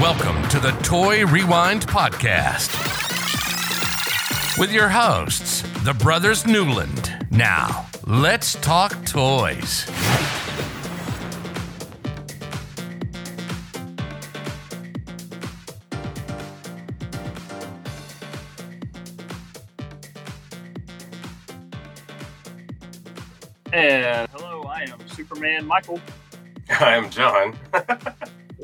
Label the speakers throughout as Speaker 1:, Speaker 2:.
Speaker 1: Welcome to the Toy Rewind Podcast with your hosts, the Brothers Newland. Now, let's talk toys.
Speaker 2: And hello, I am Superman Michael.
Speaker 3: I'm John.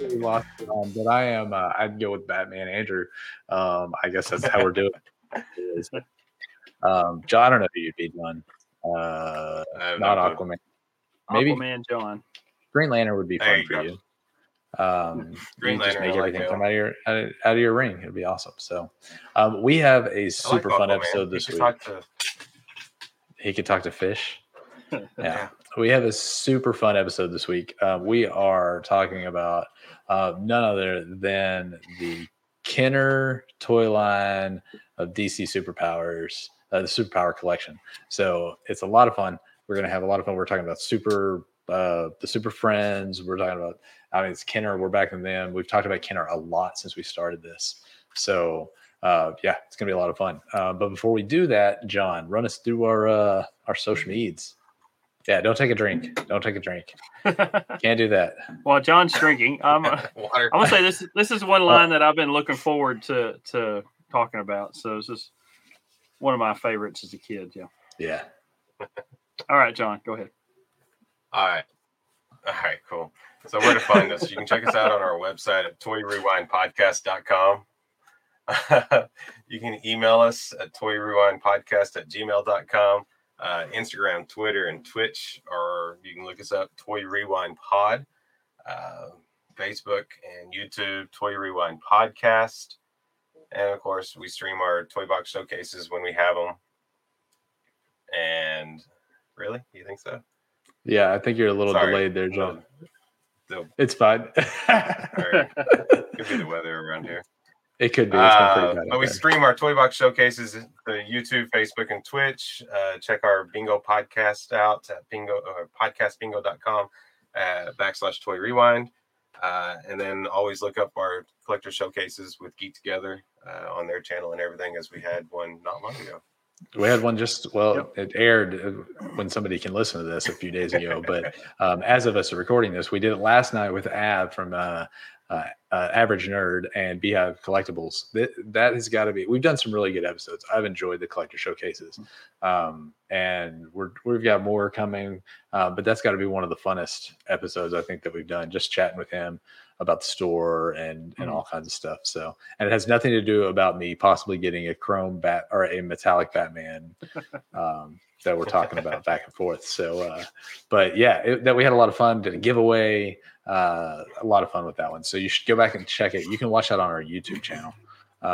Speaker 4: We lost um, but I am. Uh, I'd go with Batman Andrew. Um, I guess that's how we're doing. Um, John, I don't know who you'd be, John. Uh, not
Speaker 3: no.
Speaker 4: Aquaman. Maybe-
Speaker 2: Aquaman John.
Speaker 4: Green Lantern would be fun
Speaker 3: you
Speaker 4: for
Speaker 3: go.
Speaker 4: you. Um,
Speaker 3: Green
Speaker 4: you just
Speaker 3: Lantern,
Speaker 4: make
Speaker 3: I like
Speaker 4: everything
Speaker 3: him.
Speaker 4: come out of your out of, out of your ring. It'd be awesome. So, um, we have a
Speaker 3: I like
Speaker 4: super fun
Speaker 3: Aquaman.
Speaker 4: episode this
Speaker 3: should
Speaker 4: week.
Speaker 3: to-
Speaker 4: he could talk to fish.
Speaker 3: yeah.
Speaker 4: Yeah. We have a super fun episode this week. Uh, we are talking about uh, none other than the Kenner toy line of DC superpowers, uh, the superpower collection. So it's a lot of fun. We're going to have a lot of fun. We're talking about super, uh, the super friends. We're talking about, I mean, it's Kenner. We're back backing them. We've talked about Kenner a lot since we started this. So uh, yeah, it's going to be a lot of fun. Uh, but before we do that, John, run us through our uh, our social medias. Yeah, don't take a drink. Don't take a drink. Can't do that.
Speaker 2: While John's drinking, I'm, I'm gonna say this. This is one oh. line that I've been looking forward to to talking about. So this is one of my favorites as a kid. Yeah.
Speaker 4: Yeah.
Speaker 2: All right, John, go ahead.
Speaker 3: All right. All right, cool. So where to find us? You can check us out on our website at toyrewindpodcast.com. you can email us at toyrewindpodcast at gmail.com. Uh, Instagram, Twitter, and Twitch, or you can look us up, Toy Rewind Pod. Uh, Facebook and YouTube, Toy Rewind Podcast. And of course, we stream our Toy Box showcases when we have them. And really? You think so?
Speaker 4: Yeah, I think you're a little
Speaker 3: Sorry.
Speaker 4: delayed there, John.
Speaker 3: The,
Speaker 4: It's fine.
Speaker 3: Could be the weather around here.
Speaker 4: It could be. It's been
Speaker 3: Uh, but we
Speaker 4: there.
Speaker 3: stream our Toy Box showcases the YouTube, Facebook, and Twitch. Uh, check our bingo podcast out at bingo or podcastbingo.com uh, backslash toy rewind. Uh, and then always look up our collector showcases with Geek Together uh, on their channel and everything, as we had one not long ago.
Speaker 4: We had one just well,
Speaker 2: Yep.
Speaker 4: it aired uh, when somebody can listen to this a few days ago. But um, as of us recording this, we did it last night with Av from uh, uh, uh, Average Nerd and Beehive Collectibles. That, that has got to be. We've done some really good episodes. I've enjoyed the collector showcases, um, and we're we've got more coming. Uh, but that's got to be one of the funnest episodes I think that we've done. Just chatting with him about the store and and
Speaker 2: Mhm.
Speaker 4: all kinds of stuff. So, and it has nothing to do about me possibly getting a chrome bat or a metallic Batman um, that we're talking about back and forth. So, uh, but yeah, it, that we had a lot of fun. Did a giveaway, uh, a lot of fun with that one. So you should go back and check it. You can watch that on our YouTube channel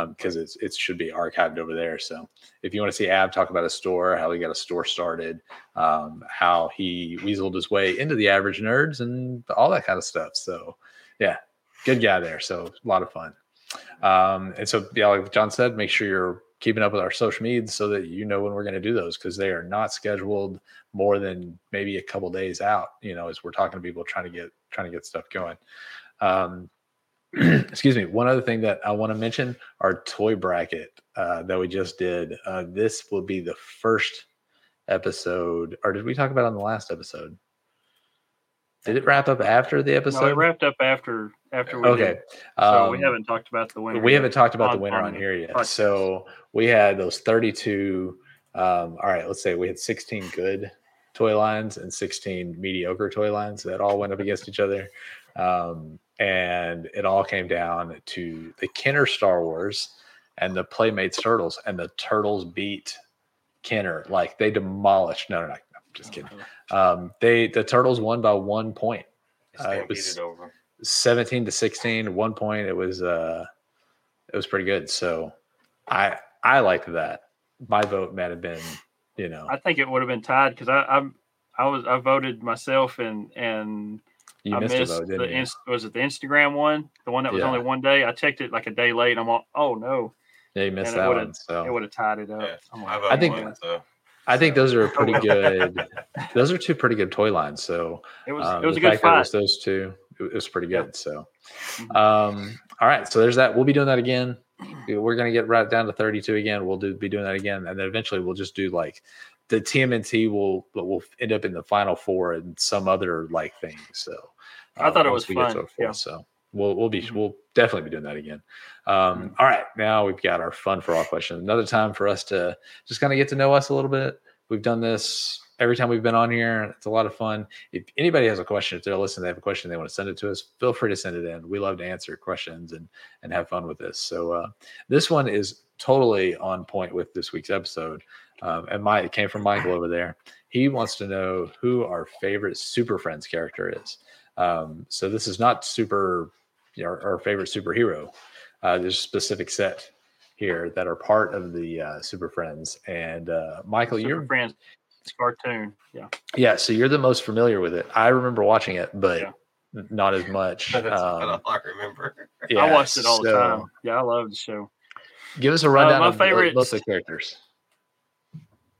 Speaker 4: because it's it should be archived over there. So if you want to see Ab talk about a store, how he got a store started, um, how he weaseled his way into the average nerds, and all that kind of stuff. So yeah, good guy there. So a lot of fun. Um, and so yeah, like John said, make sure you're keeping up with our social medias so that you know when we're going to do those because they are not scheduled more than maybe a couple days out. You know, as we're talking to people trying to get trying to get stuff going. Um, excuse me. One other thing that I want to mention: our toy bracket uh, that we just did. Uh, this will be the first episode, or did we talk about on the last episode? Did it wrap up after the episode?
Speaker 2: No, it wrapped up after after we
Speaker 4: okay.
Speaker 2: So we
Speaker 4: um,
Speaker 2: haven't talked about the winner.
Speaker 4: we haven't talked about the winner on,
Speaker 2: on
Speaker 4: here yet.
Speaker 2: podcast.
Speaker 4: So we had those 32. Um, all right, let's say we had 16 good toy lines and 16 mediocre toy lines that all went up against each other. Um, and it all came down to the Kenner Star Wars and the Playmates Turtles, and the Turtles beat Kenner. Like they demolished. No, no, no. I'm just kidding. Um, they the Turtles won by one point. Uh, it was-
Speaker 3: Stampeded over.
Speaker 4: 17 to 16 one point. It was uh it was pretty good. So i i liked that. My vote might have been you know.
Speaker 2: I think it would have been tied because I I'm, I was I voted myself and and
Speaker 4: you
Speaker 2: I
Speaker 4: missed
Speaker 2: missed
Speaker 4: vote
Speaker 2: the
Speaker 4: you?
Speaker 2: Inst- was it the Instagram one? The one that was
Speaker 4: Yeah.
Speaker 2: only one day? I checked it like a day late and I'm like, oh no.
Speaker 4: Yeah you missed
Speaker 2: and it
Speaker 4: that
Speaker 2: would've-
Speaker 4: one so.
Speaker 2: it would have tied it up.
Speaker 3: Yeah,
Speaker 2: I'm
Speaker 3: I,
Speaker 2: like,
Speaker 4: think-
Speaker 3: one, so.
Speaker 4: I think those are pretty good those are two pretty good toy lines so
Speaker 2: it was
Speaker 4: um,
Speaker 2: it was a good
Speaker 4: fact that it
Speaker 2: fight
Speaker 4: those two it, was pretty good. So,
Speaker 2: Mhm.
Speaker 4: um, all right. So there's that. We'll be doing that again. We're gonna get right down to 32 again. We'll do be doing that again, and then eventually we'll just do like the TMNT will will end up in the final four and some other like thing. So
Speaker 2: I thought it was fun,
Speaker 4: four,
Speaker 2: yeah.
Speaker 4: So we'll we'll be
Speaker 2: Mhm.
Speaker 4: we'll definitely be doing that again. Um, all right, now we've got our fun for all question. Another time for us to just kind of get to know us a little bit. We've done this every time we've been on here. It's a lot of fun. If anybody has a question, if they're listening, they have a question, they want to send it to us, feel free to send it in. We love to answer questions and and have fun with this. So uh, this one is totally on point with this week's episode. Um, and my it came from Michael over there. He wants to know who our favorite Super Friends character is. Um, so this is not super you know, our, our favorite superhero. Uh, there's a specific set here that are part of the uh, Super Friends. And uh, Michael,
Speaker 2: Super
Speaker 4: you're
Speaker 2: Friends cartoon. Yeah.
Speaker 4: yeah, so you're the most familiar with it. I remember watching it, but
Speaker 2: Yeah.
Speaker 4: not as much.
Speaker 3: That's about
Speaker 4: Um,
Speaker 3: all I remember.
Speaker 2: I watched it all the time. Yeah, I love the show.
Speaker 4: Give us a rundown of
Speaker 2: my
Speaker 4: of favorite
Speaker 2: favorites-
Speaker 4: both the characters.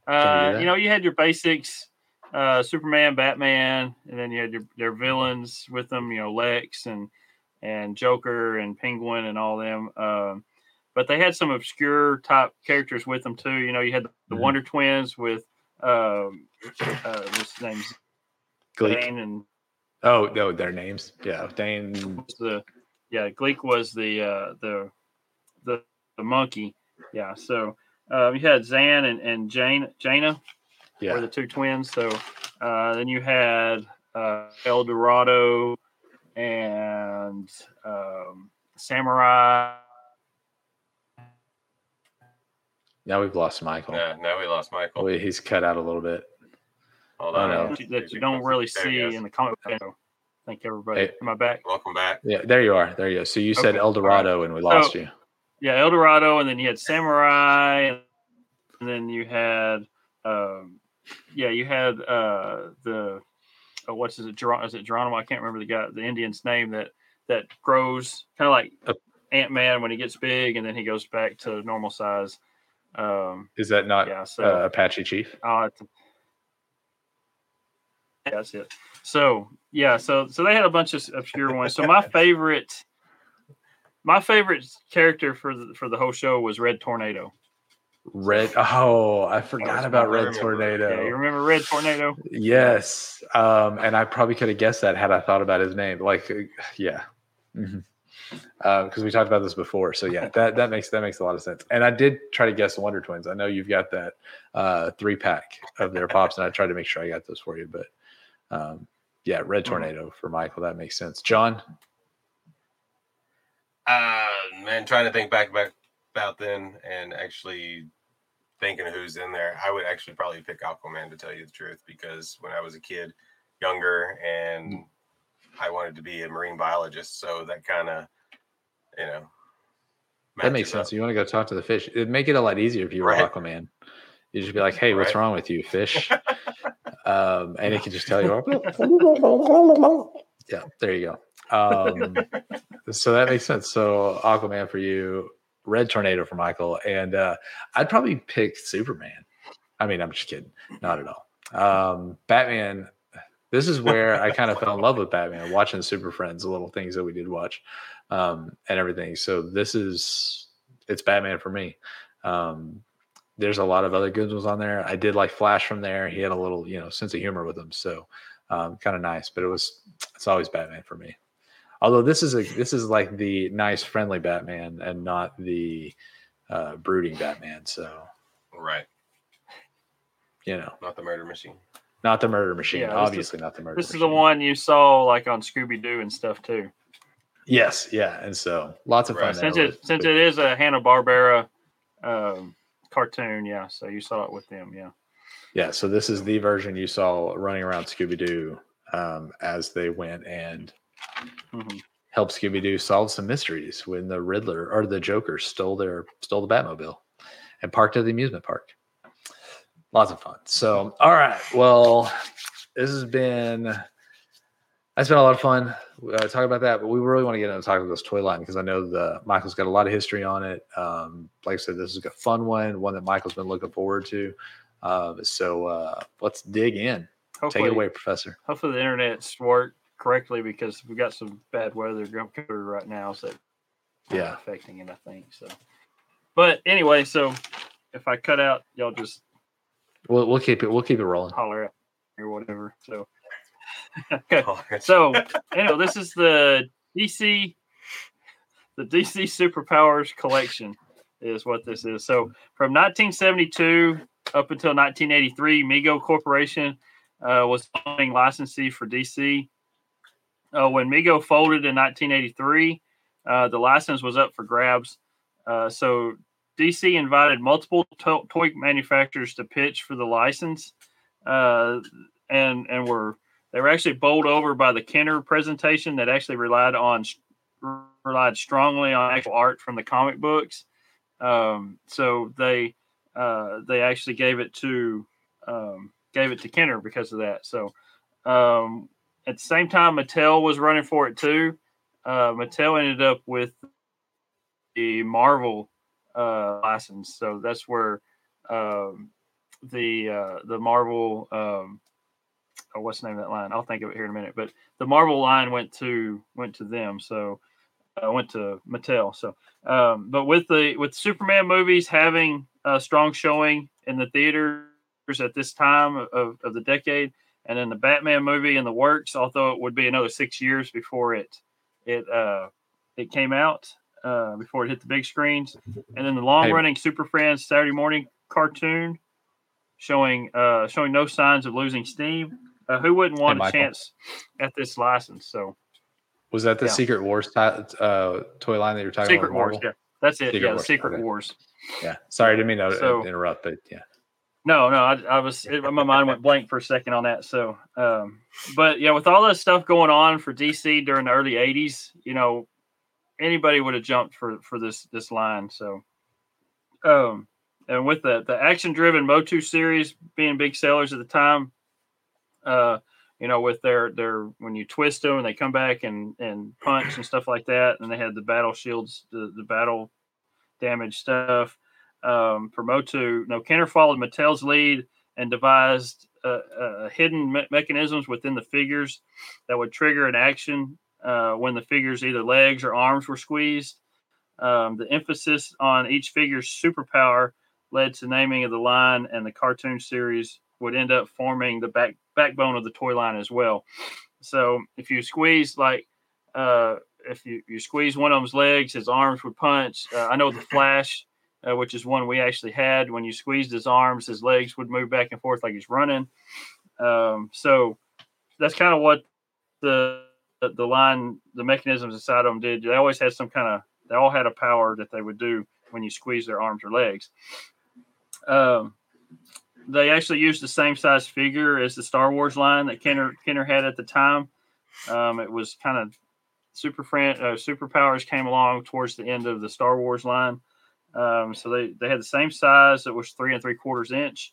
Speaker 2: Uh,
Speaker 4: that?
Speaker 2: you know, you had your basics, uh, Superman, Batman, and then you had your their villains with them. You know, Lex and and Joker and Penguin and all them. Um, but they had some obscure type characters with them too. You know, you had the, the
Speaker 4: Mhm.
Speaker 2: Wonder Twins with um, uh, what's name's
Speaker 4: Gleek.
Speaker 2: Dane and
Speaker 4: Oh, no, their names. Yeah, Dane.
Speaker 2: was the yeah Gleek was the uh, the the the monkey. Yeah, so um, you had Zan and and Jane Jaina. were the two twins. So uh, then you had uh, El Dorado and um, Samurai.
Speaker 4: now we've lost Michael.
Speaker 3: Yeah, now we lost Michael.
Speaker 4: Wait, he's cut out a little bit.
Speaker 3: Hold
Speaker 4: Oh, no.
Speaker 2: that you don't really see in the comic book. So, Thank you everybody.
Speaker 4: Hey.
Speaker 2: Am I back?
Speaker 3: Welcome back.
Speaker 4: Yeah, there you are. There you go. So you said
Speaker 2: Okay,
Speaker 4: El Dorado and we lost you.
Speaker 2: Yeah, El Dorado, and then you had Samurai, and then you had, um, yeah, you had uh, the uh, what's is it? Geron- is it Geronimo? I can't remember the guy, the Indian's name that that grows kind of like
Speaker 4: Uh,
Speaker 2: Ant Man when he gets big, and then he goes back to normal size. Um,
Speaker 4: Is that not
Speaker 2: yeah, so
Speaker 4: uh, Apache Chief?
Speaker 2: I'll have to- yeah, that's it. So yeah, so so they had a bunch of obscure ones. So my favorite, my favorite character for the for the whole show was Red Tornado.
Speaker 4: Red. Oh, I forgot
Speaker 3: was
Speaker 4: about Red
Speaker 3: remember.
Speaker 4: Tornado.
Speaker 2: Yeah, you remember Red Tornado?
Speaker 4: Yes. Um, and I probably could have guessed that had I thought about his name. Like, uh, yeah. Mhm. Because we talked about this before, so yeah, that that makes that makes a lot of sense. And I did try to guess the Wonder Twins. I know you've got that uh, three pack of their pops, and I tried to make sure I got those for you. But um, yeah, Red
Speaker 2: Mhm.
Speaker 4: Tornado for Michael. That makes sense. John.
Speaker 3: Uh, man, trying to think back back about then and actually thinking who's in there. I would actually probably pick Aquaman to tell you the truth because when I was a kid, younger, and I wanted to be a marine biologist, so that kind of, you know,
Speaker 4: That makes sense.
Speaker 3: up.
Speaker 4: You want to go talk to the fish. It'd make it a lot easier if you were
Speaker 3: Right.
Speaker 4: Aquaman. You just be like, "Hey, what's
Speaker 3: Right.
Speaker 4: wrong with you, fish?" um, and it can just tell you. yeah, there you go. Um, so that makes sense. So Aquaman for you, Red Tornado for Michael, and uh, I'd probably pick Superman. I mean, I'm just kidding. Not at all. Um, Batman. This is where I kind of fell in love with Batman, watching Super Friends, the little things that we did watch, um, and everything. So this is it's Batman for me. Um, there's a lot of other good ones on there. I did like Flash from there. He had a little, you know, sense of humor with him, so um, kind of nice. But it was it's always Batman for me. Although this is a this is like the nice, friendly Batman, and not the uh, brooding Batman. So
Speaker 3: right,
Speaker 4: you know,
Speaker 3: not the murder machine.
Speaker 4: not the murder machine.
Speaker 2: Yeah, this is-
Speaker 4: obviously, not the murder.
Speaker 2: This is the one you saw like on Scooby Doo and stuff too.
Speaker 4: Yes, yeah, and so lots of fun.
Speaker 3: Right.
Speaker 4: there
Speaker 2: Since
Speaker 4: with-
Speaker 2: it since
Speaker 4: with-
Speaker 2: it is a Hanna Barbera um, cartoon, yeah. So you saw it with them, yeah.
Speaker 4: Yeah, so this is the version you saw running around Scooby Doo um, as they went and
Speaker 2: Mhm.
Speaker 4: helped Scooby Doo solve some mysteries when the Riddler or the Joker stole their stole the Batmobile and parked at the amusement park. Lots of fun. So, all right, well, this has been that's been a lot of fun. Uh, talk about that, but we really want to get into talk about this toy line because I know the Michael's got a lot of history on it. Um, like I said, this is a fun one, one that Michael's been looking forward to. Uh, so uh, let's dig in.
Speaker 2: Hopefully,
Speaker 4: Take it away, Professor.
Speaker 2: hopefully the internet's work correctly because we've got some bad weather going through right now, so
Speaker 4: Yeah.
Speaker 2: affecting it, I think. So, but anyway, so if I cut out, y'all just
Speaker 4: We'll we'll keep it we'll keep it rolling.
Speaker 2: holler at me or whatever. So, okay. So, anyway, this is the DC, the DC Superpowers collection is what this is. So, from 1972 up until 1983, Mego Corporation uh, was owning licensee for DC. Uh, when Mego folded in 1983, uh, the license was up for grabs. Uh, so, DC invited multiple to- toy manufacturers to pitch for the license, uh, and and were they were actually bowled over by the Kenner presentation that actually relied on relied strongly on actual art from the comic books. Um, so they uh, they actually gave it to um, gave it to Kenner because of that. So um, at the same time, Mattel was running for it too. Uh, Mattel ended up with the Marvel uh, license, so that's where um, the uh, the Marvel um, oh, what's the name of that line? I'll think of it here in a minute. But the Marvel line went to went to them, so uh, went to Mattel. So, um, but with the with Superman movies having a strong showing in the theaters at this time of, of the decade, and then the Batman movie in the works, although it would be another six years before it it uh, it came out uh, before it hit the big screens, and then the long running Super Friends Saturday morning cartoon showing uh, showing no signs of losing steam. Uh, who wouldn't want
Speaker 4: Hey,
Speaker 2: a chance at this license? So
Speaker 4: Was that the
Speaker 2: Yeah.
Speaker 4: Secret Wars ti- uh, toy line that you're talking
Speaker 2: Secret
Speaker 4: about? Secret
Speaker 2: Wars, yeah, that's it.
Speaker 4: Secret
Speaker 2: yeah, the
Speaker 4: Wars,
Speaker 2: Secret
Speaker 4: okay.
Speaker 2: Wars.
Speaker 4: Yeah. Sorry, I didn't mean to
Speaker 2: So-
Speaker 4: interrupt, but yeah.
Speaker 2: No, no, I, I was it, my mind went blank for a second on that. So, um, but yeah, with all this stuff going on for DC during the early '80s, you know, anybody would have jumped for for this this line. So, um, and with the the action driven Motu series being big sellers at the time, uh, you know, with their their when you twist them and they come back and and punch and stuff like that, and they had the battle shields, the the battle damage stuff um, Motu. No, Kenner followed Mattel's lead and devised uh, uh, hidden me- mechanisms within the figures that would trigger an action uh, when the figure's either legs or arms were squeezed. Um, the emphasis on each figure's superpower led to naming of the line, and the cartoon series would end up forming the back backbone of the toy line as well. So if you squeeze like uh, if you, you squeeze one of them's legs, his arms would punch. Uh, I know the Flash uh, which is one we actually had. When you squeezed his arms, his legs would move back and forth like he's running. Um, so that's kind of what the the line, the mechanisms inside of them did. They always had some kind of, they all had a power that they would do when you squeeze their arms or legs. Um, they actually used the same size figure as the Star Wars line that Kenner Kenner had at the time. Um, it was kind of super friend, uh, superpowers came along towards the end of the Star Wars line. Um, so they, they had the same size. It was three and three quarters inch.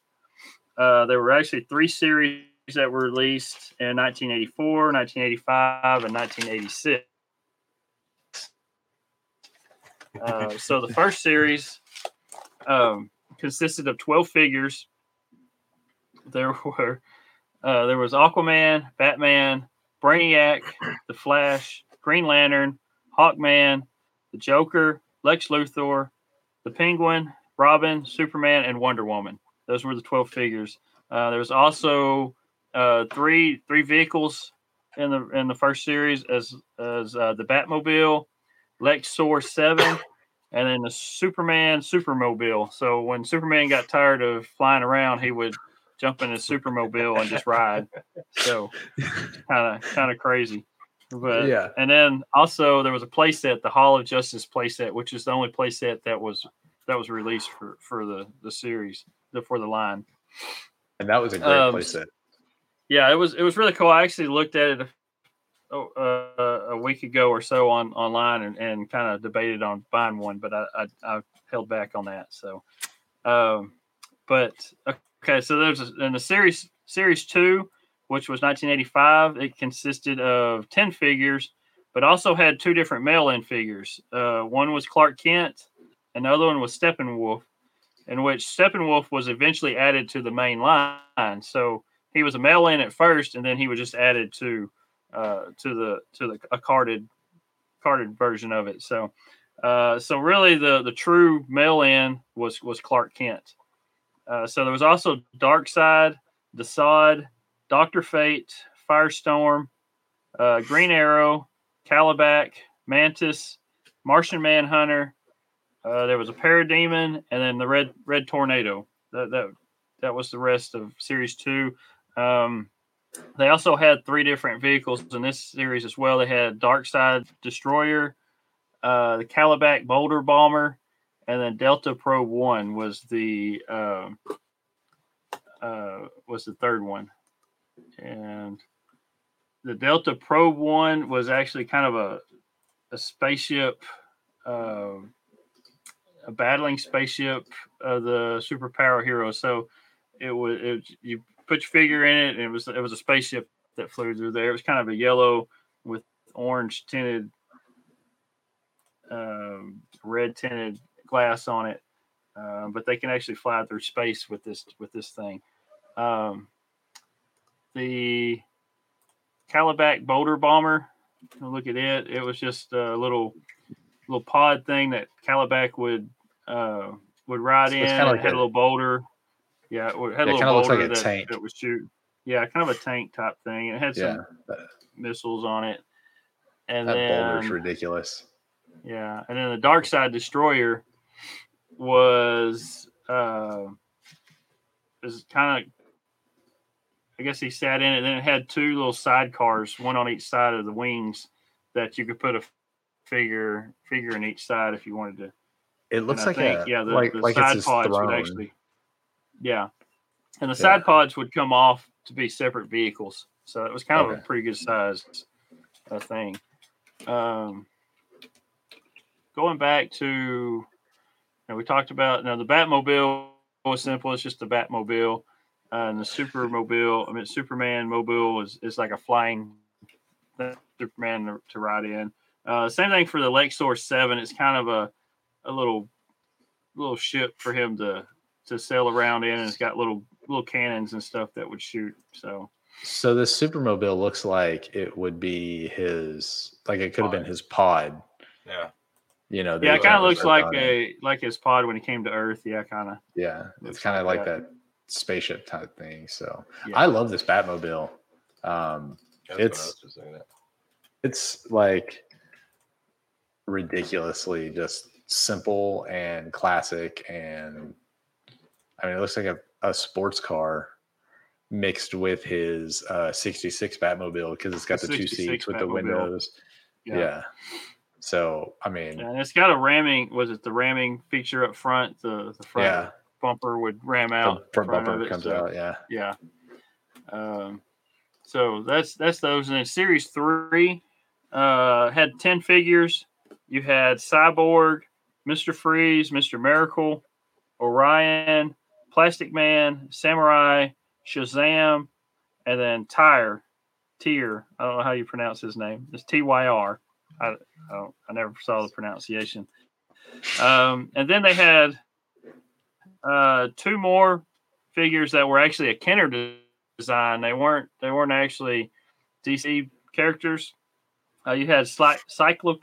Speaker 2: Uh, there were actually three series that were released in 1984, 1985, and 1986. Uh, so the first series um, consisted of 12 figures. There were uh, there was Aquaman, Batman, Brainiac, The Flash, Green Lantern, Hawkman, the Joker, Lex Luthor, the Penguin, Robin, Superman, and Wonder Woman. Those were the twelve figures. Uh, there was also uh, three three vehicles in the in the first series as as uh, the Batmobile, Lex-Soar Seven, and then the Superman Supermobile. So when Superman got tired of flying around, he would jump in his Supermobile and just ride. So kind of kind of crazy. But
Speaker 4: Yeah.
Speaker 2: and then also there was a playset, the Hall of Justice playset, which is the only playset that was that was released for for the the series the, for the line.
Speaker 4: And that was a great
Speaker 2: Um,
Speaker 4: playset.
Speaker 2: Yeah, it was it was really cool. I actually looked at it a, uh, a week ago or so on online and, and kind of debated on buying one, but I, I I held back on that. So, um, but okay, so there's a, in the series series two, which was 1985. It consisted of ten figures, but also had two different mail-in figures. Uh, one was Clark Kent, and the other one was Steppenwolf, in which Steppenwolf was eventually added to the main line. So he was a mail in at first, and then he was just added to uh, to the to the a carded carded version of it. So uh, so really the the true mail in was was Clark Kent. Uh, so there was also Darkseid, Desaad, Doctor Fate, Firestorm, uh, Green Arrow, Kalibak, Mantis, Martian Manhunter. Uh, there was a Parademon, and then the Red Red Tornado. That that that was the rest of Series Two. Um, they also had three different vehicles in this series as well. They had Darkseid Destroyer, uh, the Kalibak Boulder Bomber, and then Delta Probe One was the uh, uh, was the third one, and the Delta Probe One was actually kind of a a spaceship, uh, a battling spaceship of the superpower hero. So it was it, you put your figure in it, and it was it was a spaceship that flew through there. It was kind of a yellow with orange tinted, um, red tinted glass on it. Uh, but they can actually fly through space with this with this thing. Um, the Kalibak Boulder Bomber. Look at it. It was just a little little pod thing that Kalibak would uh, would ride
Speaker 4: So
Speaker 2: in. It
Speaker 4: kinda like
Speaker 2: had a
Speaker 4: a-
Speaker 2: little boulder. Yeah, it had a
Speaker 4: Yeah,
Speaker 2: little
Speaker 4: kinda looks like
Speaker 2: boulder
Speaker 4: a
Speaker 2: that,
Speaker 4: tank.
Speaker 2: that would shoot. Yeah, kind of a tank type thing. It had some
Speaker 4: Yeah,
Speaker 2: missiles on it. And
Speaker 4: that
Speaker 2: then
Speaker 4: boulder's ridiculous.
Speaker 2: yeah, and then the Darkseid Destroyer was uh is kind of I guess he sat in it. Then it had two little sidecars, one on each side of the wings, that you could put a figure figure in each side if you wanted to.
Speaker 4: It looks like
Speaker 2: think,
Speaker 4: a
Speaker 2: yeah, the,
Speaker 4: like
Speaker 2: the
Speaker 4: like it's
Speaker 2: side
Speaker 4: his
Speaker 2: pods
Speaker 4: throne.
Speaker 2: would actually yeah, and the
Speaker 4: Yeah.
Speaker 2: side pods would come off to be separate vehicles, so it was kind of a pretty good sized uh, thing. Um, going back to, you know, we talked about now the Batmobile was simple; it's just the Batmobile, uh, and the Supermobile. I mean, Superman mobile is is like a flying Superman to, to ride in. Uh, same thing for the Lex-Soar Seven. It's kind of a a little little ship for him to to sail around in, and it's got little little cannons and stuff that would shoot. So
Speaker 4: So this supermobile looks like it would be his like it could have been his pod.
Speaker 3: Yeah.
Speaker 4: You know,
Speaker 2: yeah, it kind of looks like
Speaker 4: around in.
Speaker 2: a like his pod when he came to Earth. Yeah, kind of.
Speaker 4: yeah. It's kind of
Speaker 2: like
Speaker 4: like
Speaker 2: that.
Speaker 4: that spaceship type thing. So
Speaker 2: Yeah.
Speaker 4: I love this Batmobile. Um,
Speaker 3: That's what I
Speaker 4: It's-
Speaker 3: was just looking at.
Speaker 4: it's like ridiculously just simple and classic and i mean it looks like a, a sports car mixed with his uh 66 batmobile because it's got the,
Speaker 2: The
Speaker 4: two
Speaker 2: 66
Speaker 4: seats with the windows yeah. so i mean
Speaker 2: and it's got a ramming. Was it the ramming feature up front? The the front
Speaker 4: yeah
Speaker 2: bumper would ram out.
Speaker 4: front
Speaker 2: front
Speaker 4: bumper comes
Speaker 2: so-
Speaker 4: out yeah
Speaker 2: Yeah. Um, so that's that's those. And then series three uh, had ten figures. You had Cyborg, Mister Freeze, Mister Miracle, Orion, Plastic Man, Samurai, Shazam, and then Tyr. Tyr. I don't know how you pronounce his name. It's T Y R. I I don't. I never saw the pronunciation. Um, and then they had uh, two more figures that were actually a Kenner design. They weren't. They weren't actually DC characters. Uh, you had Cy- Cyclo-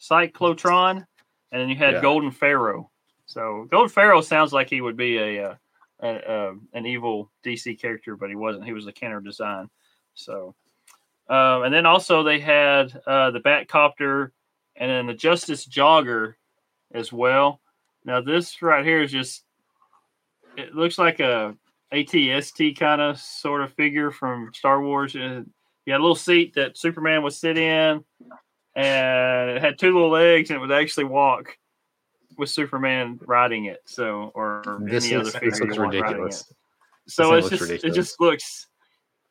Speaker 2: Cyclotron, and then you had
Speaker 4: Yeah.
Speaker 2: Golden Pharaoh. So Golden Pharaoh sounds like he would be a, uh, a, a an evil DC character, but he wasn't. He was a Kenner design. So, um, and then also they had uh, the Batcopter, and then the Justice Jogger as well. Now this right here is just it looks like a ATST kind of sort of figure from Star Wars. Uh, You had a little seat that Superman would sit in, and it had two little legs, and it would actually walk with Superman riding it. So, or
Speaker 4: this
Speaker 2: any
Speaker 4: looks,
Speaker 2: other figure
Speaker 4: this looks
Speaker 2: want riding it.
Speaker 4: ridiculous
Speaker 2: So
Speaker 4: thing
Speaker 2: it's
Speaker 4: looks
Speaker 2: just it just looks.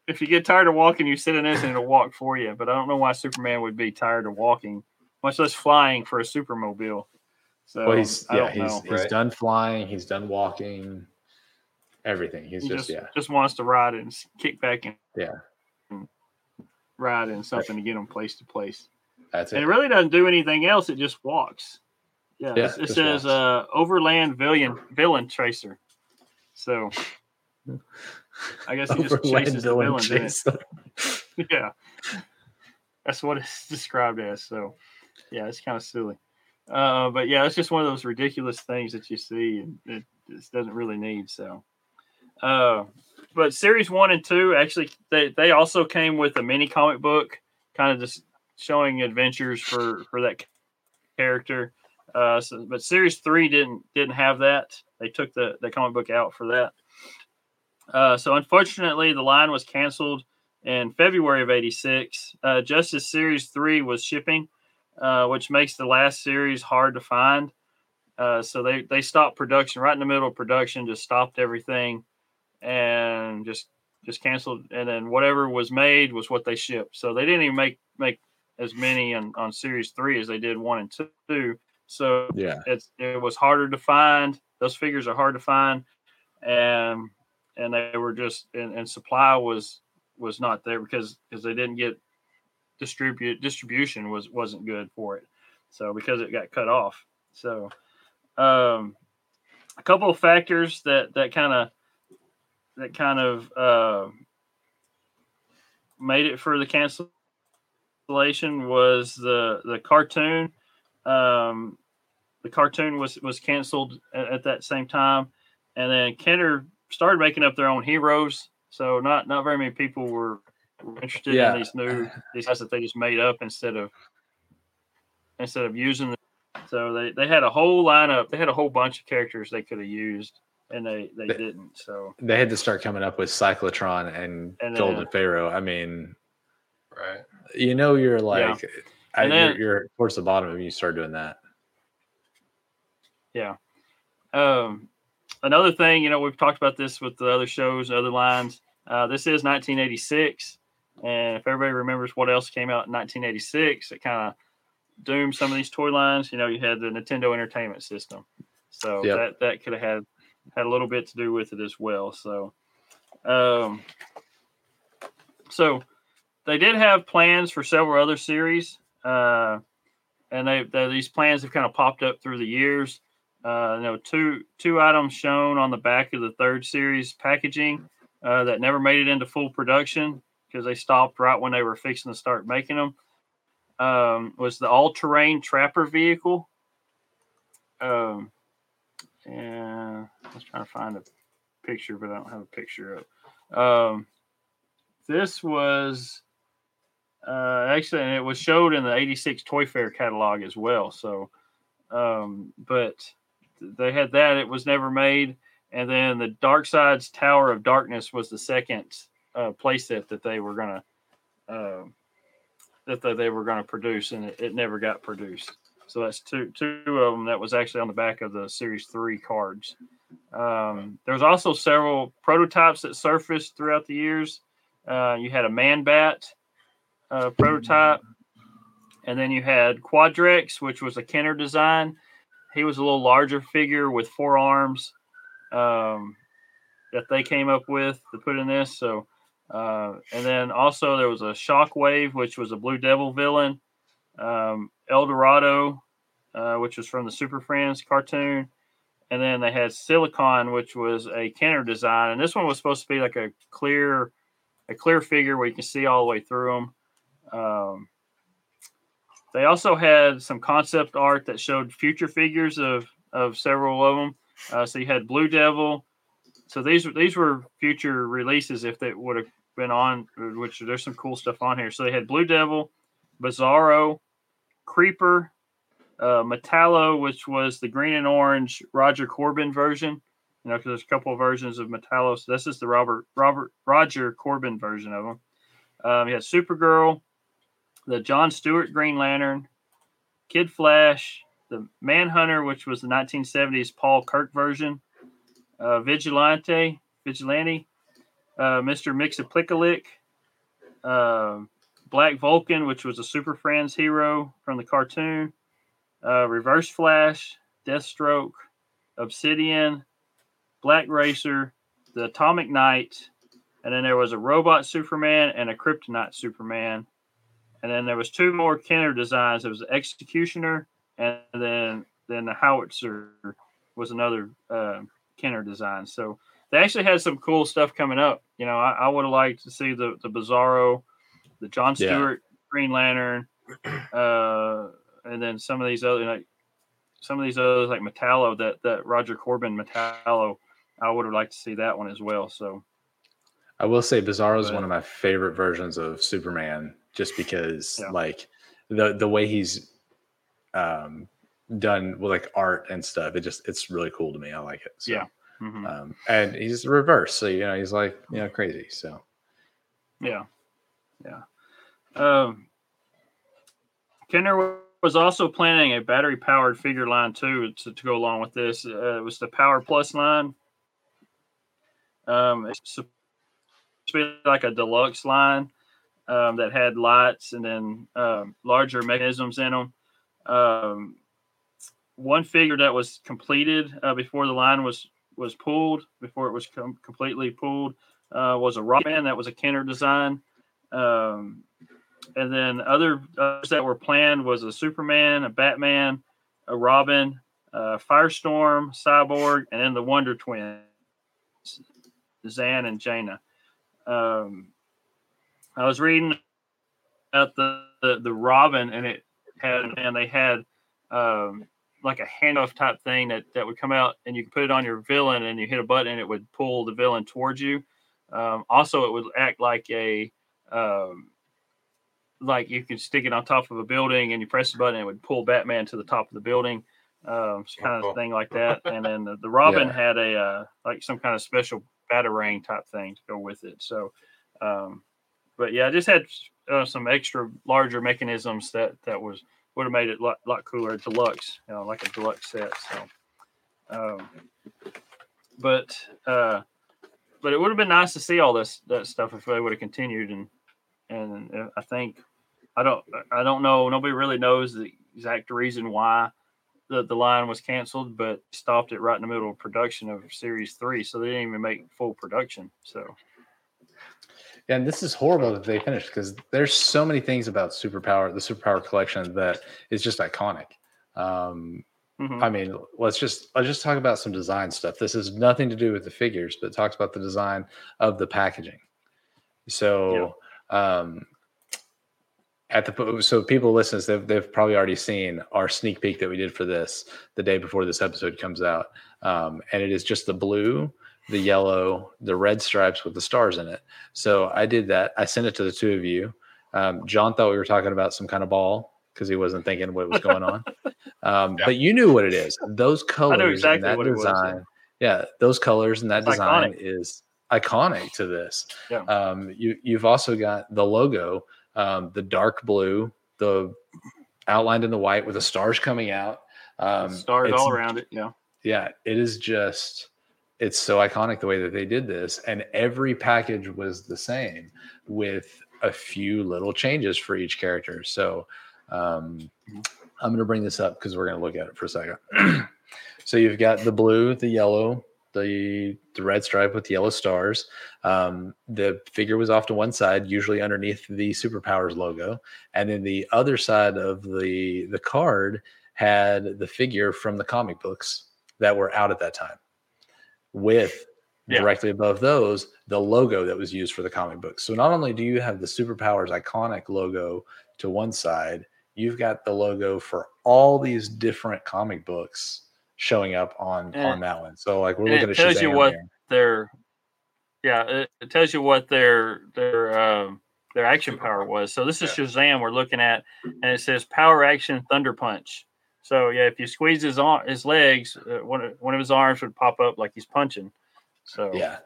Speaker 2: If you get tired of walking, you sit in this and it'll walk for you. But I don't know why Superman would be tired of walking, much less flying for a supermobile. So
Speaker 4: well he's
Speaker 2: I
Speaker 4: yeah
Speaker 2: don't
Speaker 4: he's
Speaker 2: know.
Speaker 4: he's
Speaker 3: Right.
Speaker 4: done flying he's done walking everything he's
Speaker 2: he
Speaker 4: just,
Speaker 2: just
Speaker 4: yeah
Speaker 2: just wants to ride and kick back and
Speaker 4: Yeah.
Speaker 2: and ride in something to get him place to place.
Speaker 4: that's
Speaker 2: And
Speaker 4: it
Speaker 2: it really doesn't do anything else. It just walks. Yeah,
Speaker 4: Yeah,
Speaker 2: it says uh, Overland Villain Villain Tracer. So I guess he just
Speaker 4: Overland
Speaker 2: chases the
Speaker 4: villain
Speaker 2: it. Yeah. That's what it's described as. So, yeah, it's kind of silly. Uh, but yeah, it's just one of those ridiculous things that you see and it just doesn't really need. So, uh, but series one and two actually they, they also came with a mini comic book, kind of just showing adventures for for that character. Uh, so, but series three didn't didn't have that. They took the the comic book out for that. Uh, so unfortunately, the line was canceled in February of '86. Uh, just as Series Three was shipping, uh, which makes the last series hard to find. Uh, so they they stopped production right in the middle of production, just stopped everything, and just just canceled. And then whatever was made was what they shipped. So they didn't even make make as many on, on Series Three as they did one and two. So
Speaker 4: Yeah.
Speaker 2: it's it was harder to find. Those figures are hard to find, and and they were just and, and supply was was not there because because they didn't get distribute distribution was wasn't good for it. So because it got cut off. So um, a couple of factors that that kind of that kind of uh, made it for the cancellation was the the cartoon. Um, the cartoon was was canceled at, at that same time, and then Kenner started making up their own heroes. So not not very many people were, were interested
Speaker 4: Yeah.
Speaker 2: in these new these guys that they just made up instead of instead of using them. So they, they had a whole lineup. They had a whole bunch of characters they could have used, and they they
Speaker 4: They-
Speaker 2: didn't. So
Speaker 4: They had to start coming up with Cyclotron and,
Speaker 2: And,
Speaker 4: Golden Pharaoh. I mean,
Speaker 3: Right.
Speaker 4: you know, you're like, I,
Speaker 2: And then-
Speaker 4: you're, you're towards the bottom when you start doing that.
Speaker 2: Yeah. Um, another thing, you know, we've talked about this with the other shows, other lines. Uh, this is 1986, and if everybody remembers what else came out in 1986, it kind of doomed some of these toy lines. You know, you had the Nintendo Entertainment System, so
Speaker 4: Yep.
Speaker 2: that that could have had had a little bit to do with it as well. So, um, so they did have plans for several other series, uh, and they, they these plans have kind of popped up through the years. Uh, you know, two two items shown on the back of the third series packaging uh, that never made it into full production because they stopped right when they were fixing to start making them. Um, was the all-terrain trapper vehicle. Um, and I was trying to find a picture, but I don't have a picture up. Um, this was uh, actually, and it was showed in the '86 Toy Fair catalog as well. So, um, but they had that. It was never made. And then the Darkseid's Tower of Darkness was the second uh, playset that they were gonna uh, that they, they were gonna produce, and it, it never got produced. So that's two two of them that was actually on the back of the Series Three cards. Um, there was also several prototypes that surfaced throughout the years. Uh, you had a Man Bat uh, prototype, and then you had Quadrex, which was a Kenner design. He was a little larger figure with four arms um, that they came up with to put in this. So, uh, and then also there was a Shockwave, which was a Blue Devil villain. Um, El Dorado, uh, which was from the Super Friends cartoon. And then they had Silicon, which was a Kenner design. And this one was supposed to be like a clear, a clear figure where you can see all the way through them. Um, they also had some concept art that showed future figures of of several of them. Uh, so you had Blue Devil. So these these were future releases if they would have been on, which there's some cool stuff on here. So they had Blue Devil, Bizarro, Creeper, uh, Metallo, which was the green and orange Roger Corben version. You know, because there's a couple of versions of Metallo. So this is the Robert Robert Roger Corben version of them. Um, you had Supergirl, the John Stewart Green Lantern, Kid Flash, the Manhunter, which was the 1970s Paul Kirk version, uh, Vigilante, Vigilante, uh, Mr. Mxyzptlk, uh, Black Vulcan, which was a Super Friends hero from the cartoon, uh, Reverse Flash, Deathstroke, Obsidian, Black Racer, the Atomic Knight, and then there was a Robot Superman and a Kryptonite Superman. And then there was two more Kenner designs. There was the Executioner, and then then the Howitzer was another uh, Kenner design. So they actually had some cool stuff coming up. You know, I, I would have liked to see the the Bizarro, the John
Speaker 4: Yeah.
Speaker 2: Stewart Green Lantern, uh, and then some of these other like some of these others like Metallo that that Roger Corben Metallo. I would have liked to see that one as well. So
Speaker 4: I will say Bizarro is one of my favorite versions of Superman, just because
Speaker 2: Yeah.
Speaker 4: like the the way he's um, done with like art and stuff. It just it's really cool to me. I like it. So,
Speaker 2: Yeah. mhm.
Speaker 4: Um, and he's the reverse, so you know he's like you know crazy. So
Speaker 2: Yeah, yeah. Um, Kenner was also planning a battery-powered figure line too to, to go along with this. Uh, it was the Power Plus line. Um, it's supposed to be like a deluxe line um, that had lights and then um, larger mechanisms in them. Um, one figure that was completed uh, before the line was was pulled, before it was com- completely pulled, uh, was a Robin that was a Kenner design. Um, and then other others that were planned was a Superman, a Batman, a Robin, Firestorm, Cyborg, and then the Wonder Twins, Zan and Jaina. Um, I was reading about the, the the Robin, and it had and they had um, like a handoff type thing that that would come out, and you could put it on your villain, and you hit a button, and it would pull the villain towards you. Um, also, it would act like a um, like you could stick it on top of a building, and you press the button, and it would pull Batman to the top of the building. Um, kind of thing like that. And then the, the Robin
Speaker 4: Yeah.
Speaker 2: had a uh, like some kind of special batarang type thing to go with it. So, um, but yeah, I just had uh, some extra larger mechanisms that that was would have made it a lot, lot cooler deluxe, you know, like a deluxe set. So, um, but uh, but it would have been nice to see all this that stuff if they would have continued and and I think I don't I don't know nobody really knows the exact reason why the, the line was canceled, but stopped it right in the middle of production of series three, so they didn't even make full production. So
Speaker 4: Yeah, and this is horrible that they finished because there's so many things about superpower, the superpower collection that is just iconic. Um,
Speaker 2: mhm.
Speaker 4: I mean, let's just let's just talk about some design stuff. This has nothing to do with the figures, but it talks about the design of the packaging. So, um, at the so people listen, they've they've probably already seen our sneak peek that we did for this the day before this episode comes out, um, and it is just the blue, the yellow, the red stripes with the stars in it. So I did that. I sent it to the two of you. Um, John thought we were talking about some kind of ball because he wasn't thinking what was going on. Um,
Speaker 3: Yeah.
Speaker 4: But you knew what it is. Those colors, and
Speaker 2: exactly
Speaker 4: that
Speaker 2: what it was, yeah.
Speaker 4: design. yeah. those colors and that
Speaker 2: It's
Speaker 4: design
Speaker 2: iconic.
Speaker 4: is iconic to this.
Speaker 2: Yeah.
Speaker 4: Um, you you've also got the logo, um, the dark blue, the outlined in the white with the stars coming out. Um,
Speaker 2: stars all around it. Yeah.
Speaker 4: yeah, it is just it's so iconic the way that they did this, and every package was the same with a few little changes for each character. So um, I'm going to bring this up because we're going to look at it for a second. so you've got the blue, the yellow, the the red stripe with the yellow stars. Um, the figure was off to one side, usually underneath the superpowers logo, and then the other side of the the card had the figure from the comic books that were out at that time with
Speaker 2: Yeah.
Speaker 4: directly above those the logo that was used for the comic books so not only do you have the superpowers iconic logo to one side you've got the logo for all these different comic books showing up on
Speaker 2: And-
Speaker 4: on that one so like we're looking
Speaker 2: it
Speaker 4: at
Speaker 2: tells you what-
Speaker 4: here.
Speaker 2: Their yeah, it, it tells you what their their um, their action power was. So this is Shazam we're looking at, and it says power action thunder punch. So yeah, if you squeeze his arm, his legs, uh, one of, one of his arms would pop up like he's punching. So
Speaker 4: yeah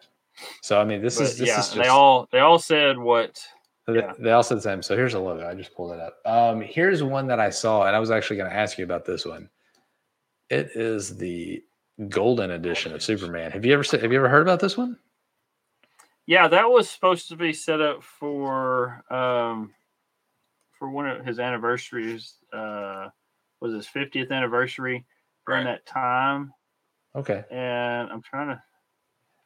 Speaker 4: so i mean this
Speaker 2: but
Speaker 4: is this
Speaker 2: yeah,
Speaker 4: is just
Speaker 2: they all they all said what
Speaker 4: They-
Speaker 2: Yeah.
Speaker 4: They all said the same. So here's a logo. I just pulled it up. Um, here's one that I saw, and I was actually going to ask you about this one. It is the golden edition of Superman. Have you ever have you ever heard about this one?
Speaker 2: Yeah, that was supposed to be set up for um for one of his anniversaries. Uh, was his fiftieth anniversary during
Speaker 3: Right.
Speaker 2: that time,
Speaker 4: Okay.
Speaker 2: and I'm trying to.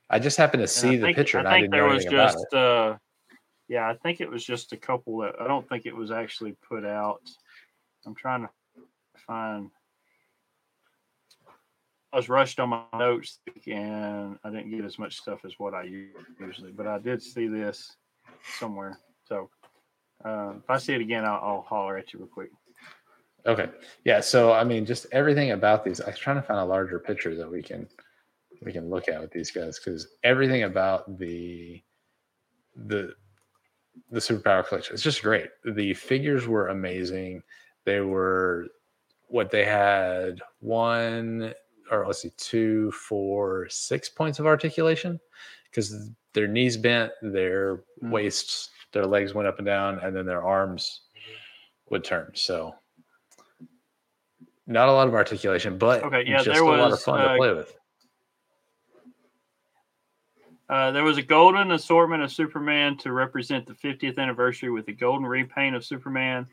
Speaker 4: I just happened to see
Speaker 2: I
Speaker 4: the
Speaker 2: think,
Speaker 4: picture,
Speaker 2: I
Speaker 4: I,
Speaker 2: think
Speaker 4: didn't
Speaker 2: there was just. uh Yeah, I think it was just a couple that I don't think it was actually put out. I'm trying to find. I was rushed on my notes and I didn't get as much stuff as what I usually, but I did see this somewhere. So, Uh, if I see it again, I'll, I'll holler at you real quick.
Speaker 4: Okay. Yeah. So I mean, just everything about these. I was trying to find a larger picture that we can we can look at with these guys because everything about the the the superpower collection it's just great. The figures were amazing. They were what they had one or let's see two, four, six points of articulation because their knees bent, their
Speaker 2: Mm.
Speaker 4: waists, their legs went up and down, and then their arms would turn. So not a lot of articulation, but
Speaker 2: Okay, yeah,
Speaker 4: just
Speaker 2: there
Speaker 4: a lot of fun
Speaker 2: uh,
Speaker 4: to play with.
Speaker 2: Uh, there was a golden assortment of Superman to represent the 50th anniversary with a golden repaint of Superman,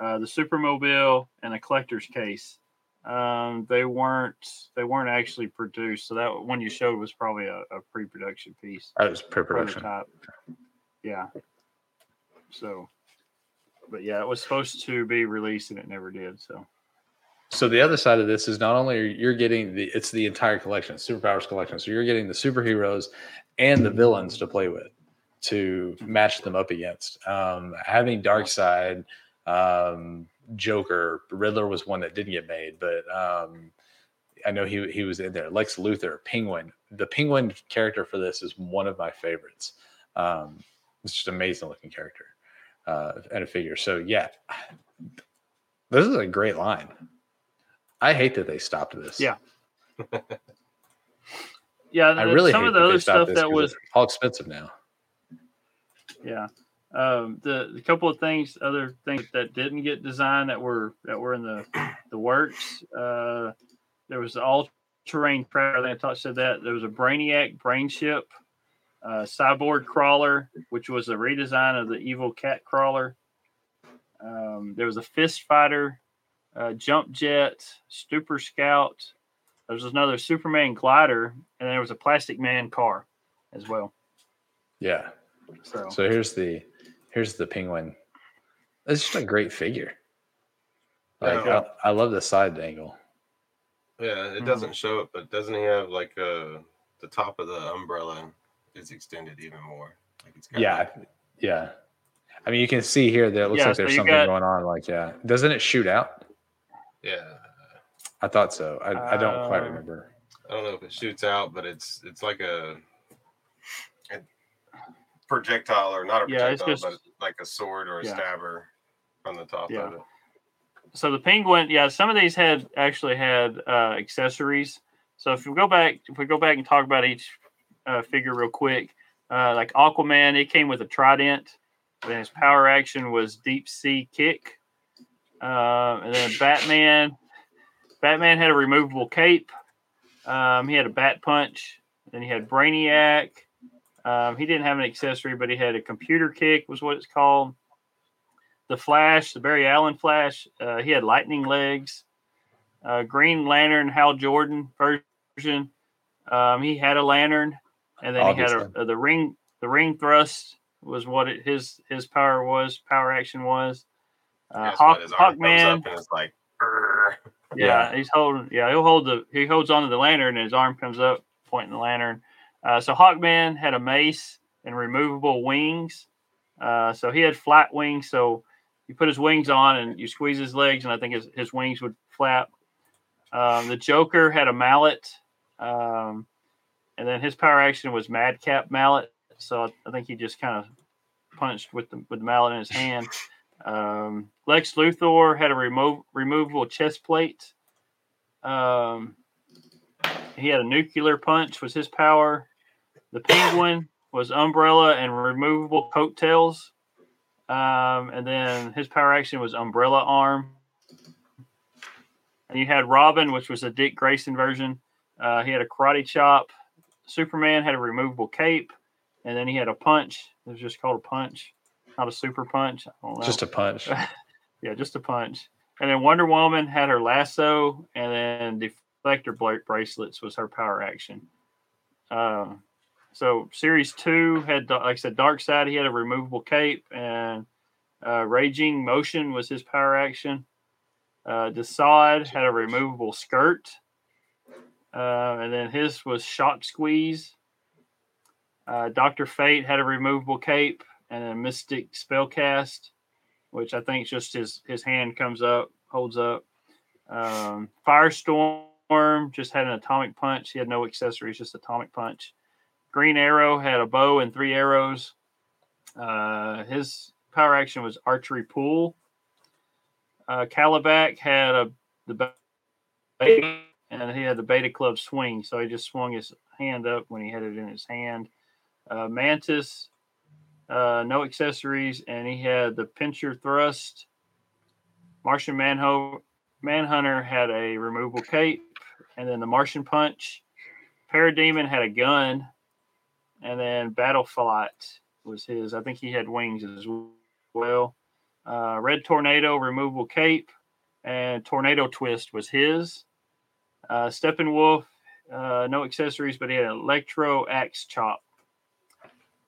Speaker 2: uh, the Supermobile, and a collector's case. Um, they weren't they weren't actually produced, so that one you showed was probably a, a pre-production piece,
Speaker 4: That was pre-production.
Speaker 2: prototype. Yeah. So, but yeah, it was supposed to be released and it never did. So
Speaker 4: So the other side of this is not only are you're getting the it's the entire collection, superpowers collection. So you're getting the superheroes and the villains to play with to match them up against. Um, having Darkseid, um, Joker, Riddler was one that didn't get made, but um, I know he he was in there. Lex Luthor, Penguin. The Penguin character for this is one of my favorites. Um, it's just an amazing looking character uh, and a figure. So yeah, this is a great line. I hate that they stopped this.
Speaker 2: Yeah. yeah,
Speaker 4: I really
Speaker 2: some
Speaker 4: hate
Speaker 2: of the
Speaker 4: that they
Speaker 2: other
Speaker 4: stopped
Speaker 2: stuff that was
Speaker 4: all expensive now.
Speaker 2: Yeah. Um, the, the couple of things, other things that didn't get designed that were that were in the the works. Uh, there was the all terrain craft. I think I talked said that. There was a Brainiac brain ship, uh, cyborg crawler, which was a redesign of the evil cat crawler. Um, there was a fist fighter, uh, jump jet, super scout. There was another Superman glider, and there was a Plastic Man car as well.
Speaker 4: Yeah.
Speaker 2: So,
Speaker 4: So here's the here's the penguin. It's just a great figure. Like
Speaker 3: Yeah.
Speaker 4: I, I love the side angle.
Speaker 3: Yeah, it
Speaker 2: Mhm.
Speaker 3: doesn't show it, but doesn't he have like uh the top of the umbrella is extended even more? Like it's got
Speaker 4: Yeah.
Speaker 3: like-
Speaker 4: Yeah. I mean, you can see here that it looks
Speaker 2: Yeah,
Speaker 4: like there's
Speaker 2: you
Speaker 4: something
Speaker 2: got-
Speaker 4: going on. Like, yeah, doesn't it shoot out?
Speaker 3: yeah.
Speaker 4: I thought so. I, I don't quite
Speaker 2: Uh,
Speaker 4: remember.
Speaker 3: I don't know if it shoots out, but it's it's like a, a projectile or not a
Speaker 2: Yeah, it's
Speaker 3: projectile,
Speaker 2: just-
Speaker 3: but like a sword or a
Speaker 2: Yeah.
Speaker 3: stabber on the top
Speaker 2: Yeah.
Speaker 3: of it.
Speaker 2: so the penguin yeah some of these had actually had uh, accessories so if we go back if we go back and talk about each uh, figure real quick uh, like aquaman it came with a trident and his power action was deep sea kick uh, and then batman batman had a removable cape um, he had a bat punch then he had brainiac um, he didn't have an accessory but he had a computer kick was what it's called the Flash, the Barry Allen Flash. Uh, he had lightning legs. Uh, Green Lantern, Hal Jordan version. Um, he had a lantern, and then he had a, uh, the ring. The ring thrust was what it, his his power was. Power action was. Uh, Hawk,
Speaker 3: his arm comes
Speaker 2: Hawkman.
Speaker 3: up and it's like, "Brr."
Speaker 2: Yeah, he's holding. Yeah, he'll hold the. He holds onto the lantern, and his arm comes up, pointing the lantern. Uh, so Hawkman had a mace and removable wings. Uh, so he had flat wings. So you put his wings on, and you squeeze his legs, and I think his, his wings would flap. Um, the Joker had a mallet, um, and then his power action was Madcap mallet. So I, I think he just kind of punched with the with the mallet in his hand. Um, Lex Luthor had a remo- removable chest plate. Um, he had a nuclear punch was his power. The Penguin was umbrella and removable coattails. Um, and then his power action was umbrella arm. And you had Robin, which was a Dick Grayson version. Uh, he had a karate chop. Superman had a removable cape, and then he had a punch. It was just called a punch, not a super punch. I don't know.
Speaker 4: Just a punch.
Speaker 2: yeah, just a punch. And then Wonder Woman had her lasso, and then deflector bracelets was her power action. Um, so series two had, like I said, Darkseid. He had a removable cape, and uh, Raging Motion was his power action. Uh, Desaad had a removable skirt, uh, and then his was Shock Squeeze. Uh, Doctor Fate had a removable cape, and a Mystic Spellcast. which I think just his his hand comes up, holds up. Um, Firestorm just had an atomic punch. He had no accessories, just atomic punch. Green Arrow had a bow and three arrows. Uh, his power action was archery pool. Uh, Kalibak had a the beta, and he had the beta club swing, so he just swung his hand up when he had it in his hand. Uh, Mantis, uh, no accessories, and he had the pincher thrust. Martian Manho- Manhunter had a removable cape, and then the Martian punch. Parademon had a gun, and then Battle Flight was his. I think he had wings as well. Uh, Red Tornado, removable cape, and Tornado Twist was his. Uh, Steppenwolf, uh, no accessories, but he had Electro Axe Chop.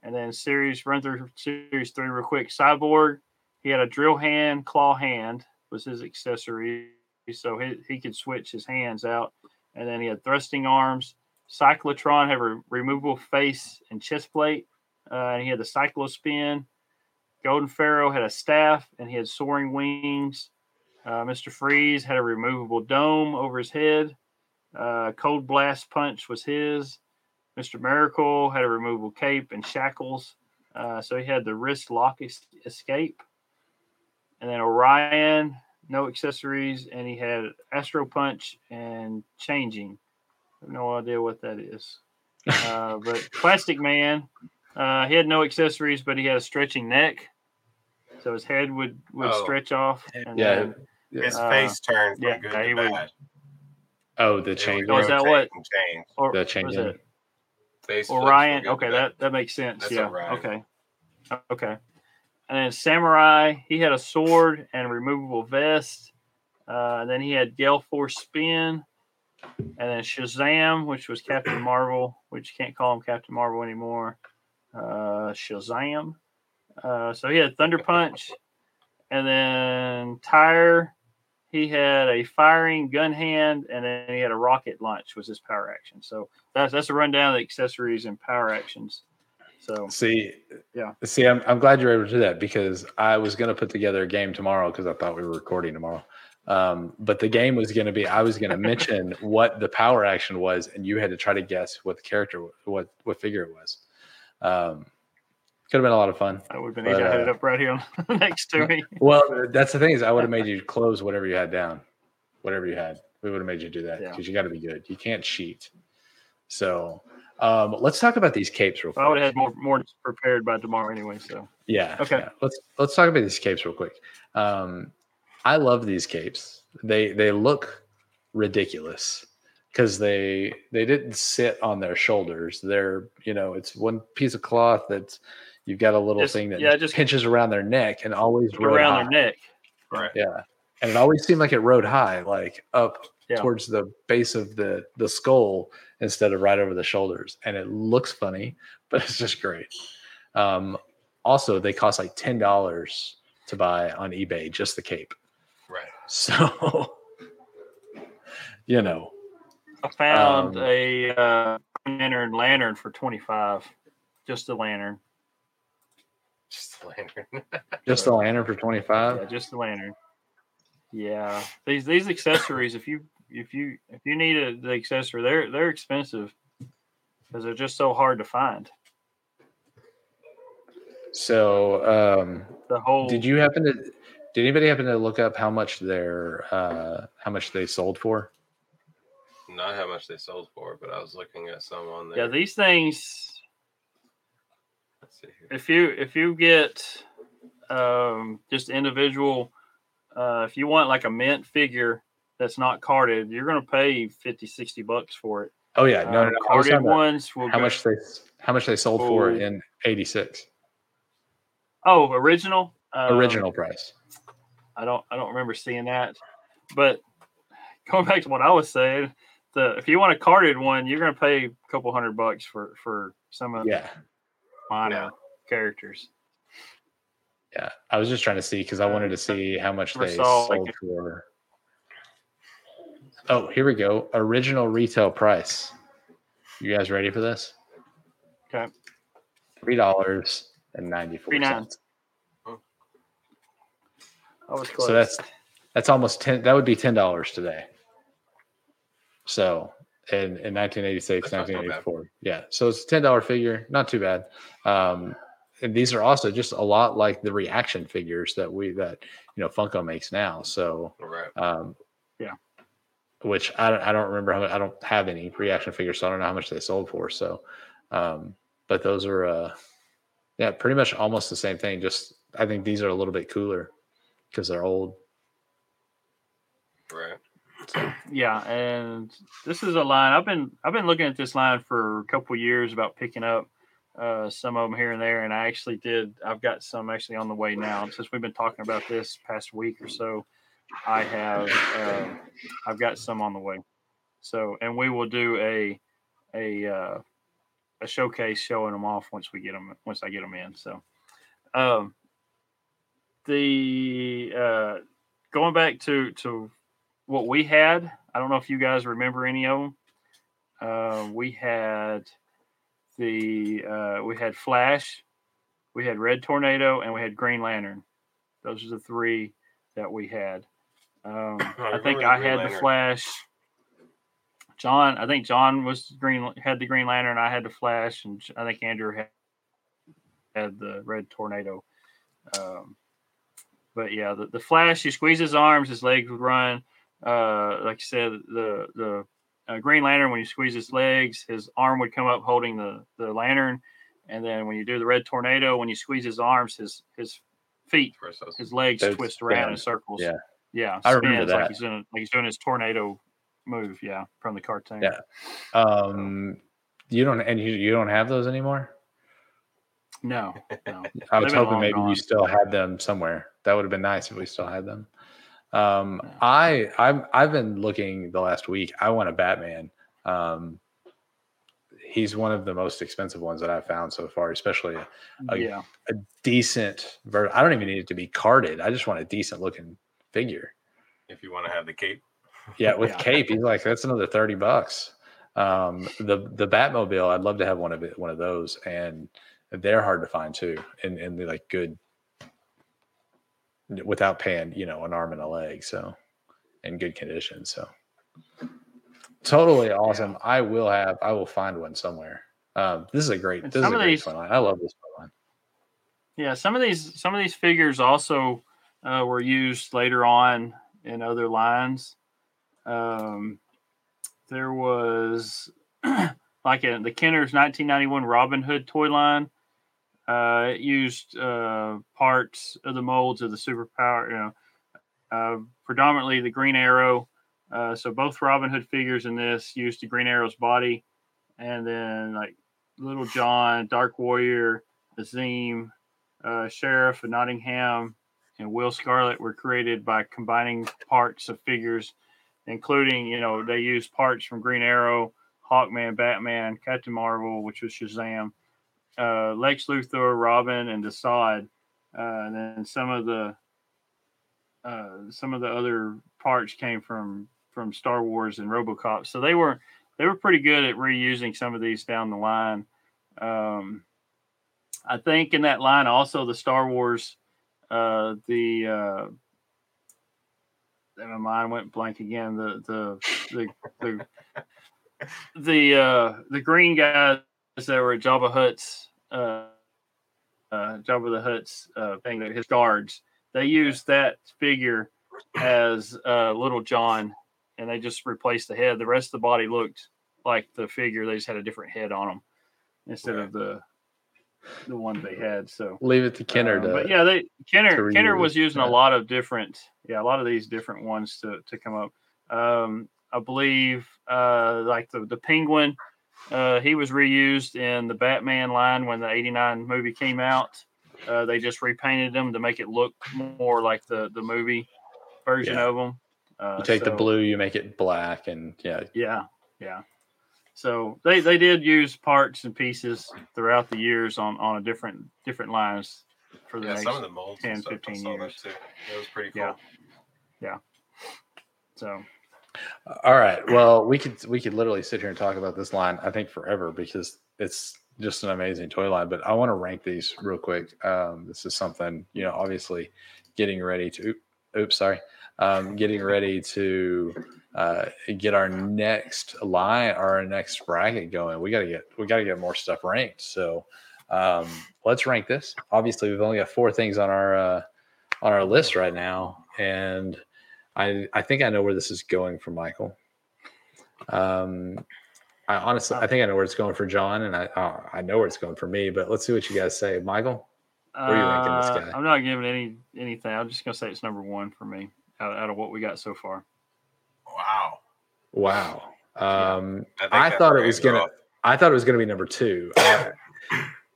Speaker 2: And then series run through series three real quick. Cyborg, he had a drill hand, claw hand was his accessory, so he, he could switch his hands out. And then he had thrusting arms. Cyclotron had a removable face and chest plate, uh, and he had the Cyclospin. Golden Pharaoh had a staff, and he had soaring wings. Uh, Mr. Freeze had a removable dome over his head. Uh, Cold Blast Punch was his. Mr. Miracle had a removable cape and shackles. Uh, so he had the wrist lock es- escape. And then Orion, no accessories, and he had Astro Punch and changing. I have no idea what that is. Uh, but Plastic Man, uh, he had no accessories, but he had a stretching neck. So his head would, would
Speaker 3: Oh.
Speaker 2: stretch off. And
Speaker 4: Yeah.
Speaker 2: then-
Speaker 3: His
Speaker 2: Uh,
Speaker 3: face turned from
Speaker 2: yeah,
Speaker 3: good
Speaker 2: he
Speaker 3: to
Speaker 2: would-
Speaker 3: bad.
Speaker 4: Oh, the change.
Speaker 2: Was that what-
Speaker 3: and Change.
Speaker 2: or
Speaker 4: The
Speaker 2: was
Speaker 4: change
Speaker 2: it
Speaker 3: Face flips
Speaker 2: Orion? Okay, that, that makes sense.
Speaker 3: That's
Speaker 2: yeah.
Speaker 3: Orion.
Speaker 2: Okay. Okay. And then Samurai, he had a sword and a removable vest. Uh, and then he had Gale Force Spin. And then Shazam, which was Captain Marvel, which you can't call him Captain Marvel anymore. Uh, Shazam. Uh, so he had Thunder Punch. And then Tyr, he had a firing gun hand, and then he had a rocket launch was his power action. So that's that's a rundown of the accessories and power actions. So
Speaker 4: See,
Speaker 2: Yeah.
Speaker 4: See, I'm, I'm glad you're able to do that because I was going to put together a game tomorrow because I thought we were recording tomorrow. Um, but the game was going to be I was going to mention what the power action was, and you had to try to guess what the character, what what figure it was. Um, could have been a lot of fun.
Speaker 2: I would have been
Speaker 4: But,
Speaker 2: easy. I had it
Speaker 4: uh,
Speaker 2: up right here next to me.
Speaker 4: Well, that's the thing is I would have made you close whatever you had down, whatever you had. We would have made you do that
Speaker 2: Yeah.
Speaker 4: because you got to be good. You can't cheat. So um, let's talk about these capes real quick.
Speaker 2: I would have had more more prepared by tomorrow anyway. So
Speaker 4: Yeah.
Speaker 2: Okay.
Speaker 4: yeah. Let's let's talk about these capes real quick. Um, I love these capes. They they look ridiculous because they they didn't sit on their shoulders. They're you know it's one piece of cloth that's you've got a little
Speaker 2: Just-
Speaker 4: thing that
Speaker 2: yeah, just-
Speaker 4: pinches around their neck and always
Speaker 2: around
Speaker 4: high.
Speaker 2: their neck.
Speaker 3: Right.
Speaker 4: Yeah, and it always seemed like it rode high, like up
Speaker 2: Yeah.
Speaker 4: towards the base of the the skull instead of right over the shoulders. And it looks funny, but it's just great. Um, also, they cost like ten dollars to buy on eBay, just the cape.
Speaker 3: Right.
Speaker 4: So, you know,
Speaker 2: I found
Speaker 4: Um,
Speaker 2: a uh, lantern lantern for twenty five. Just the lantern.
Speaker 3: Just the lantern.
Speaker 4: just the lantern for twenty five.
Speaker 2: Yeah, just the lantern. Yeah, these these accessories. If you if you if you need a, the accessory, they're they're expensive because they're just so hard to find.
Speaker 4: So, um,
Speaker 2: The whole
Speaker 4: did you happen to? Did anybody happen to look up how much their uh, how much they sold for?
Speaker 3: Not how much they sold for, but I was looking at some on there.
Speaker 2: yeah these things
Speaker 3: Let's see here.
Speaker 2: if you if you get um, just individual uh, if you want like a mint figure that's not carded you're going to pay 50 60 bucks for it
Speaker 4: Oh yeah, no,
Speaker 2: Uh,
Speaker 4: no, no.
Speaker 2: Carded
Speaker 4: talking about
Speaker 2: ones will
Speaker 4: how
Speaker 2: go-
Speaker 4: much they how much they sold for
Speaker 2: Oh.
Speaker 4: in '86
Speaker 2: oh original Um,
Speaker 4: original price.
Speaker 2: I don't i don't remember seeing that but going back to what i was saying the if you want a carded one you're going to pay a couple hundred bucks for for some of
Speaker 4: Yeah,
Speaker 2: minor
Speaker 3: Yeah.
Speaker 2: characters
Speaker 4: yeah. I was just trying to see because I wanted to see how much they
Speaker 2: saw,
Speaker 4: sold
Speaker 2: like,
Speaker 4: for. Oh, here we go. Original retail price. You guys ready for this?
Speaker 2: Okay.
Speaker 4: Three dollars and ninety four
Speaker 2: $3.99.
Speaker 4: cents.
Speaker 2: Was close.
Speaker 4: So that's that's almost ten. That would be ten dollars today. So in in 1986,
Speaker 3: That's not so bad.
Speaker 4: 1984, yeah. So it's a ten dollar figure, not too bad. Um, and these are also just a lot like the reaction figures that we that you know Funko makes now. So
Speaker 3: Right.
Speaker 4: um,
Speaker 2: Yeah.
Speaker 4: Which I don't, I don't remember how I don't have any reaction figures, so I don't know how much they sold for. So, um, but those are, uh, yeah, pretty much almost the same thing. Just I think these are a little bit cooler because they're old.
Speaker 3: Right.
Speaker 2: yeah, and this is a line I've been I've been looking at this line for a couple years about picking up uh, some of them here and there, and I actually did. I've got some actually on the way now. Since we've been talking about this past week or so, I have uh, I've got some on the way. So, and we will do a a uh, a showcase showing them off once we get them once I get them in. So, um, the uh, going back to to what we had. I don't know if you guys remember any of them. Uh, we had the uh, we had Flash, we had Red Tornado, and we had Green Lantern. Those are the three that we had. Um, I think I had the Flash. John, I think John was green had the Green Lantern. I had the Flash, and I think Andrew had, had the Red Tornado. Um, but yeah, the, the Flash, he squeezed his arms, his legs would run. Uh, like I said, the the uh, Green Lantern, when you squeeze his legs, his arm would come up holding the the lantern, and then when you do the Red Tornado, when you squeeze his arms, his his feet, his legs
Speaker 4: Those
Speaker 2: twist around in circles.
Speaker 4: Yeah.
Speaker 2: yeah,
Speaker 4: I remember
Speaker 2: spins like
Speaker 4: that.
Speaker 2: he's doing like he's doing his tornado move. Yeah, from the cartoon.
Speaker 4: Yeah. Um, you don't and you, you don't have those anymore.
Speaker 2: No, no.
Speaker 4: I was hoping maybe
Speaker 2: gone.
Speaker 4: you still had them somewhere. That would have been nice if we still had them. Um, I I've I've been looking the last week. I want a Batman. Um, he's one of the most expensive ones that I've found so far, especially a, a
Speaker 2: yeah,
Speaker 4: decent. Ver- I don't even need it to be carded. I just want a decent looking figure.
Speaker 3: if you want to have the cape.
Speaker 4: Yeah, with
Speaker 2: Yeah.
Speaker 4: cape, he's like that's another thirty bucks. Um, the the Batmobile, I'd love to have one of it, one of those, and they're hard to find too, and and they're like good without paying, you know, an arm and a leg, so in good condition. So totally awesome. I will have, I will find one somewhere. Um, this is a great,
Speaker 2: And
Speaker 4: this is a great
Speaker 2: these-
Speaker 4: toy line. I love this toy line.
Speaker 2: yeah. Some of these some of these figures also uh, were used later on in other lines. Um, there was like in the Kenner's 1991 Robin Hood toy line. Uh, it used uh, parts of the molds of the superpower, you know, uh, predominantly the Green Arrow. Uh, so both Robin Hood figures in this used the Green Arrow's body, and then like Little John, Dark Warrior, Azeem, uh, Sheriff of Nottingham, and Will Scarlet were created by combining parts of figures, including you know they used parts from Green Arrow, Hawkman, Batman, Captain Marvel, which was Shazam, uh, Lex Luthor, Robin, and Desaad. Uh, and then some of the uh, some of the other parts came from from Star Wars and RoboCop. So they were they were pretty good at reusing some of these down the line. Um, I think in that line also the Star Wars, uh, the uh, my mind went blank again. The the the the the, uh, the green guys that were at Jabba Hutt's uh, uh, Jabba the Hutt's uh, thing, that his guards. They used that figure as uh, Little John, and they just replaced the head. The rest of the body looked like the figure. They just had a different head on them instead of the the one they had. So
Speaker 4: Leave it to Kenner
Speaker 2: um,
Speaker 4: to,
Speaker 2: but yeah, they Kenner
Speaker 4: to
Speaker 2: Kenner was using
Speaker 4: yeah.
Speaker 2: a lot of different, yeah, a lot of these different ones to to come up. Um, I believe uh, like the the Penguin, uh, he was reused in the Batman line when the '89 movie came out. Uh, they just repainted him to make it look more like the the movie version
Speaker 4: Yeah.
Speaker 2: of him. Uh,
Speaker 4: you take the blue, you make it black, and yeah,
Speaker 2: yeah, yeah. So they, they did use parts and pieces throughout the years on, on a different different lines for the
Speaker 3: Yeah,
Speaker 2: next
Speaker 3: some of the molds
Speaker 2: 10,
Speaker 3: and stuff. I
Speaker 2: 15
Speaker 3: saw that
Speaker 2: years.
Speaker 3: too. It was pretty cool.
Speaker 2: Yeah. so
Speaker 4: All right. Well, we could we could literally sit here and talk about this line I think forever because it's just an amazing toy line. But I want to rank these real quick. Um, this is something you know, obviously, getting ready to oops, sorry, um, getting ready to uh, get our next line, or our next bracket going. We gotta get we gotta get more stuff ranked. So um, let's rank this. Obviously, we've only got four things on our uh, on our list right now, and I I think I know where this is going for Michael. Um, I honestly I think I know where it's going for John, and I uh, I know where it's going for me. But let's see what you guys say, Michael. Where are you ranking this
Speaker 2: Uh,
Speaker 4: guy?
Speaker 2: I'm not giving any anything. I'm just gonna say it's number one for me out, out of what we got so far.
Speaker 3: Wow.
Speaker 4: Wow. Um,
Speaker 3: I,
Speaker 4: I thought it was gonna.
Speaker 3: off.
Speaker 4: I thought it was gonna be number two. I,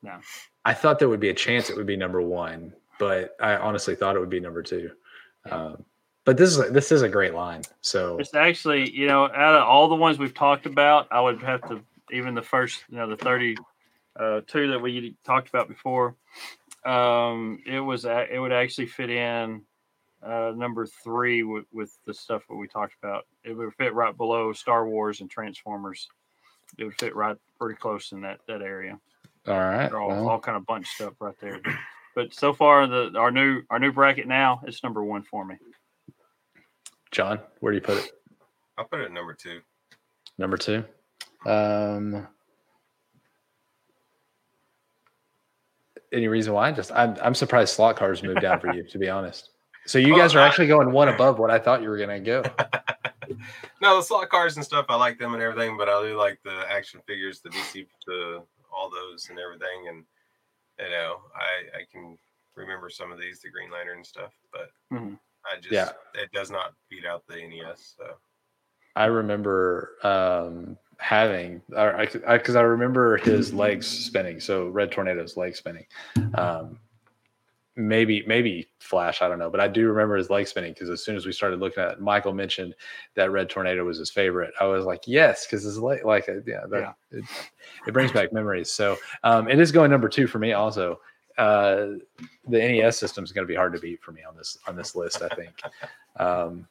Speaker 2: No.
Speaker 4: I thought there would be a chance it would be number one, but I honestly thought it would be number two.
Speaker 2: Yeah.
Speaker 4: Um, but this is this is a great line. So
Speaker 2: It's actually, you know, out of all the ones we've talked about, I would have to even the first, you know, the thirty uh, two that we talked about before. Um, it was it would actually fit in uh, number three with, with the stuff that we talked about. It would fit right below Star Wars and Transformers. It would fit right pretty close in that that area.
Speaker 4: all right.
Speaker 2: All,
Speaker 4: well,
Speaker 2: all kind of bunched up right there. But, but so far, the our new our new bracket now it's number one for me.
Speaker 4: John, where do you put it?
Speaker 3: I'll put it at number two.
Speaker 4: Number two. Um, any reason why? Just I'm I'm surprised slot cars moved down for you, to be honest. So you
Speaker 3: Well,
Speaker 4: guys are actually going one above what I thought you were gonna go.
Speaker 3: No, the slot cars and stuff, I like them and everything, but I do like the action figures, the DC, the all those and everything. And you know, I I can remember some of these, the Green Lantern and stuff, but
Speaker 2: Mhm.
Speaker 3: I just
Speaker 4: Yeah.
Speaker 3: it does not beat out the NES. So
Speaker 4: I remember um, having, I because I, 'cause I remember his legs spinning. So Red Tornado's legs spinning. Um, maybe, maybe Flash, I don't know, but I do remember his legs spinning because as soon as we started looking at it, Michael mentioned that Red Tornado was his favorite. I was like, yes, because his leg, like, uh, yeah, that, It, it brings back memories. So um, it is going number two for me also. Uh, the NES system is going to be hard to beat for me on this on this list. I think. Um,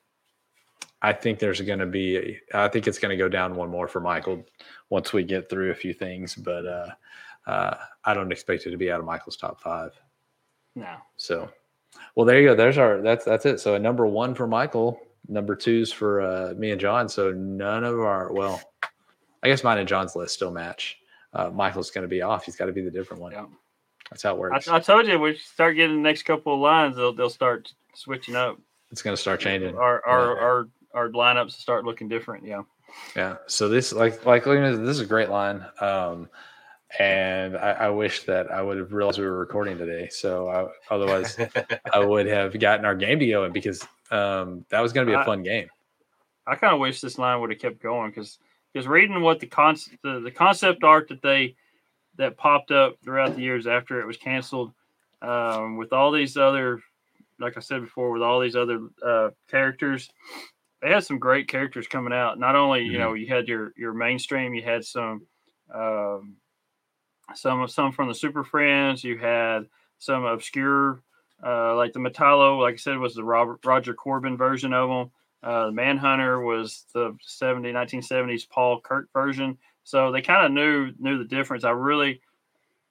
Speaker 4: I think there's going to be. I think it's going to go down one more for Michael once we get through a few things, but uh, uh, I don't expect it to be out of Michael's top five.
Speaker 2: No.
Speaker 4: So, well, there you go. There's our. That's that's it. So a number one for Michael. Number two's for uh, me and John. So none of our. Well, I guess mine and John's list still match. Uh, Michael's going to be off. He's got to be the different one.
Speaker 2: Yeah.
Speaker 4: That's how it works.
Speaker 2: I, I told you we start getting the next couple of lines, they'll they'll start switching up.
Speaker 4: it's going to start changing.
Speaker 2: Our our
Speaker 3: Yeah.
Speaker 2: our, our lineups start looking different. Yeah.
Speaker 4: Yeah. So this, like, like this is a great line. Um, and I, I wish that I would have realized we were recording today. So I, otherwise, I would have gotten our game to go in because um, that was going to be a
Speaker 2: I-
Speaker 4: fun game.
Speaker 2: I kind of wish this line would have kept going because because reading what the concept the, the concept art that they that popped up throughout the years after it was canceled, um, with all these other, like I said before, with all these other uh, characters, they had some great characters coming out. Not only you know you had your your mainstream, you had some um, some some from the Super Friends, you had some obscure. Uh, like the Metallo, like I said, was the Robert, Roger Corben version of them. Uh, the Manhunter was the 70, 1970s Paul Kirk version. So they kind of knew knew the difference. I really,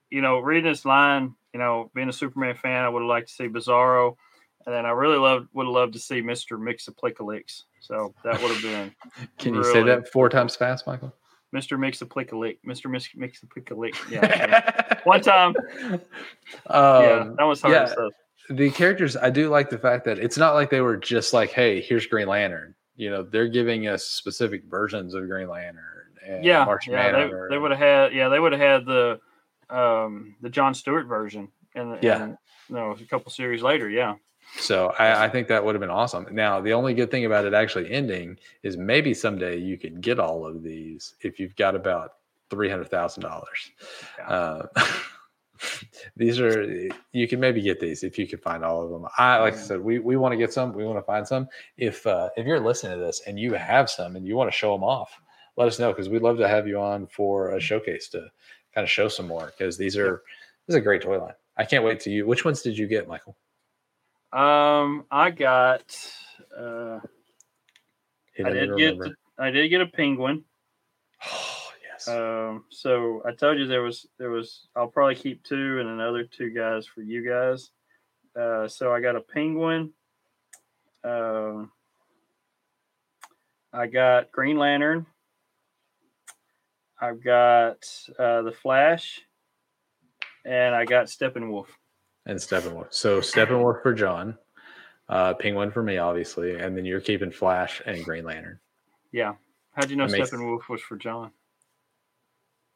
Speaker 2: you know, reading this line, you know, being a Superman fan, I would have liked to see Bizarro, and then I really loved would have loved to see Mister Mixaplicalix. So that would have been
Speaker 4: Can you say that four times fast, Michael?
Speaker 2: Mister Mixaplicalix, Mister Mix Mixaplicalix. Yeah, one time. yeah,
Speaker 4: Um,
Speaker 2: that was hard.
Speaker 4: yeah.
Speaker 2: stuff.
Speaker 4: the characters i do like the fact that it's not like they were just like hey here's green lantern you know they're giving us specific versions of green lantern
Speaker 2: yeah,
Speaker 4: Martian
Speaker 2: yeah,
Speaker 4: Manhunter
Speaker 2: they, they would have had yeah they would have had the um the John Stewart version and
Speaker 4: Yeah.
Speaker 2: and, no a couple series later yeah.
Speaker 4: So I, I think that would have been awesome. Now the only good thing about it actually ending is maybe someday you could get all of these if you've got about $300000
Speaker 2: Yeah.
Speaker 4: uh, these are you can maybe get these if you can find all of them. I like i said we, we want to get some we want to find some. If uh if you're listening to this and you have some and you want to show them off let us know because we'd love to have you on for a showcase to kind of show some more because these are this is a great toy line. I can't wait to you which ones did you get michael?
Speaker 2: Um I got uh I
Speaker 4: didn't
Speaker 2: get I did get a penguin.
Speaker 4: Oh yes.
Speaker 2: Um so I told you there was there was I'll probably keep two and another two guys for you guys. Uh so I got a penguin Um, I got Green Lantern. I've got uh, the Flash, and I got Steppenwolf.
Speaker 4: and Steppenwolf. So Steppenwolf for John, uh, Penguin for me, obviously, and then you're keeping Flash and Green Lantern.
Speaker 2: Yeah. How'd you know Steppenwolf was for John?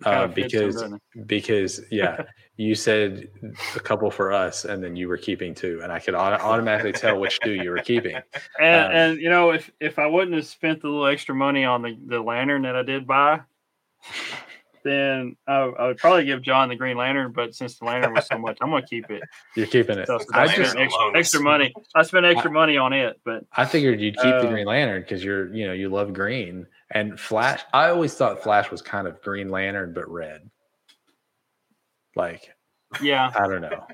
Speaker 4: Uh,
Speaker 2: him,
Speaker 4: because because yeah, you said a couple for us, and then you were keeping two, and I could auto- automatically tell which two you were keeping.
Speaker 2: and,
Speaker 4: um,
Speaker 2: and you know, if if I wouldn't have spent the little extra money on the, the lantern that I did buy, then I, I would probably give John the Green Lantern. But since the lantern was so much, I'm gonna keep it.
Speaker 4: You're keeping it.
Speaker 2: So
Speaker 4: I
Speaker 2: I
Speaker 3: Lantern
Speaker 4: just
Speaker 2: spent extra, extra money. I spent extra money on it, but
Speaker 4: I figured you'd keep the
Speaker 2: Uh,
Speaker 4: Green Lantern because you're you know you love green and Flash. I always thought Flash was kind of Green Lantern but red. Like
Speaker 2: yeah.
Speaker 4: I don't know.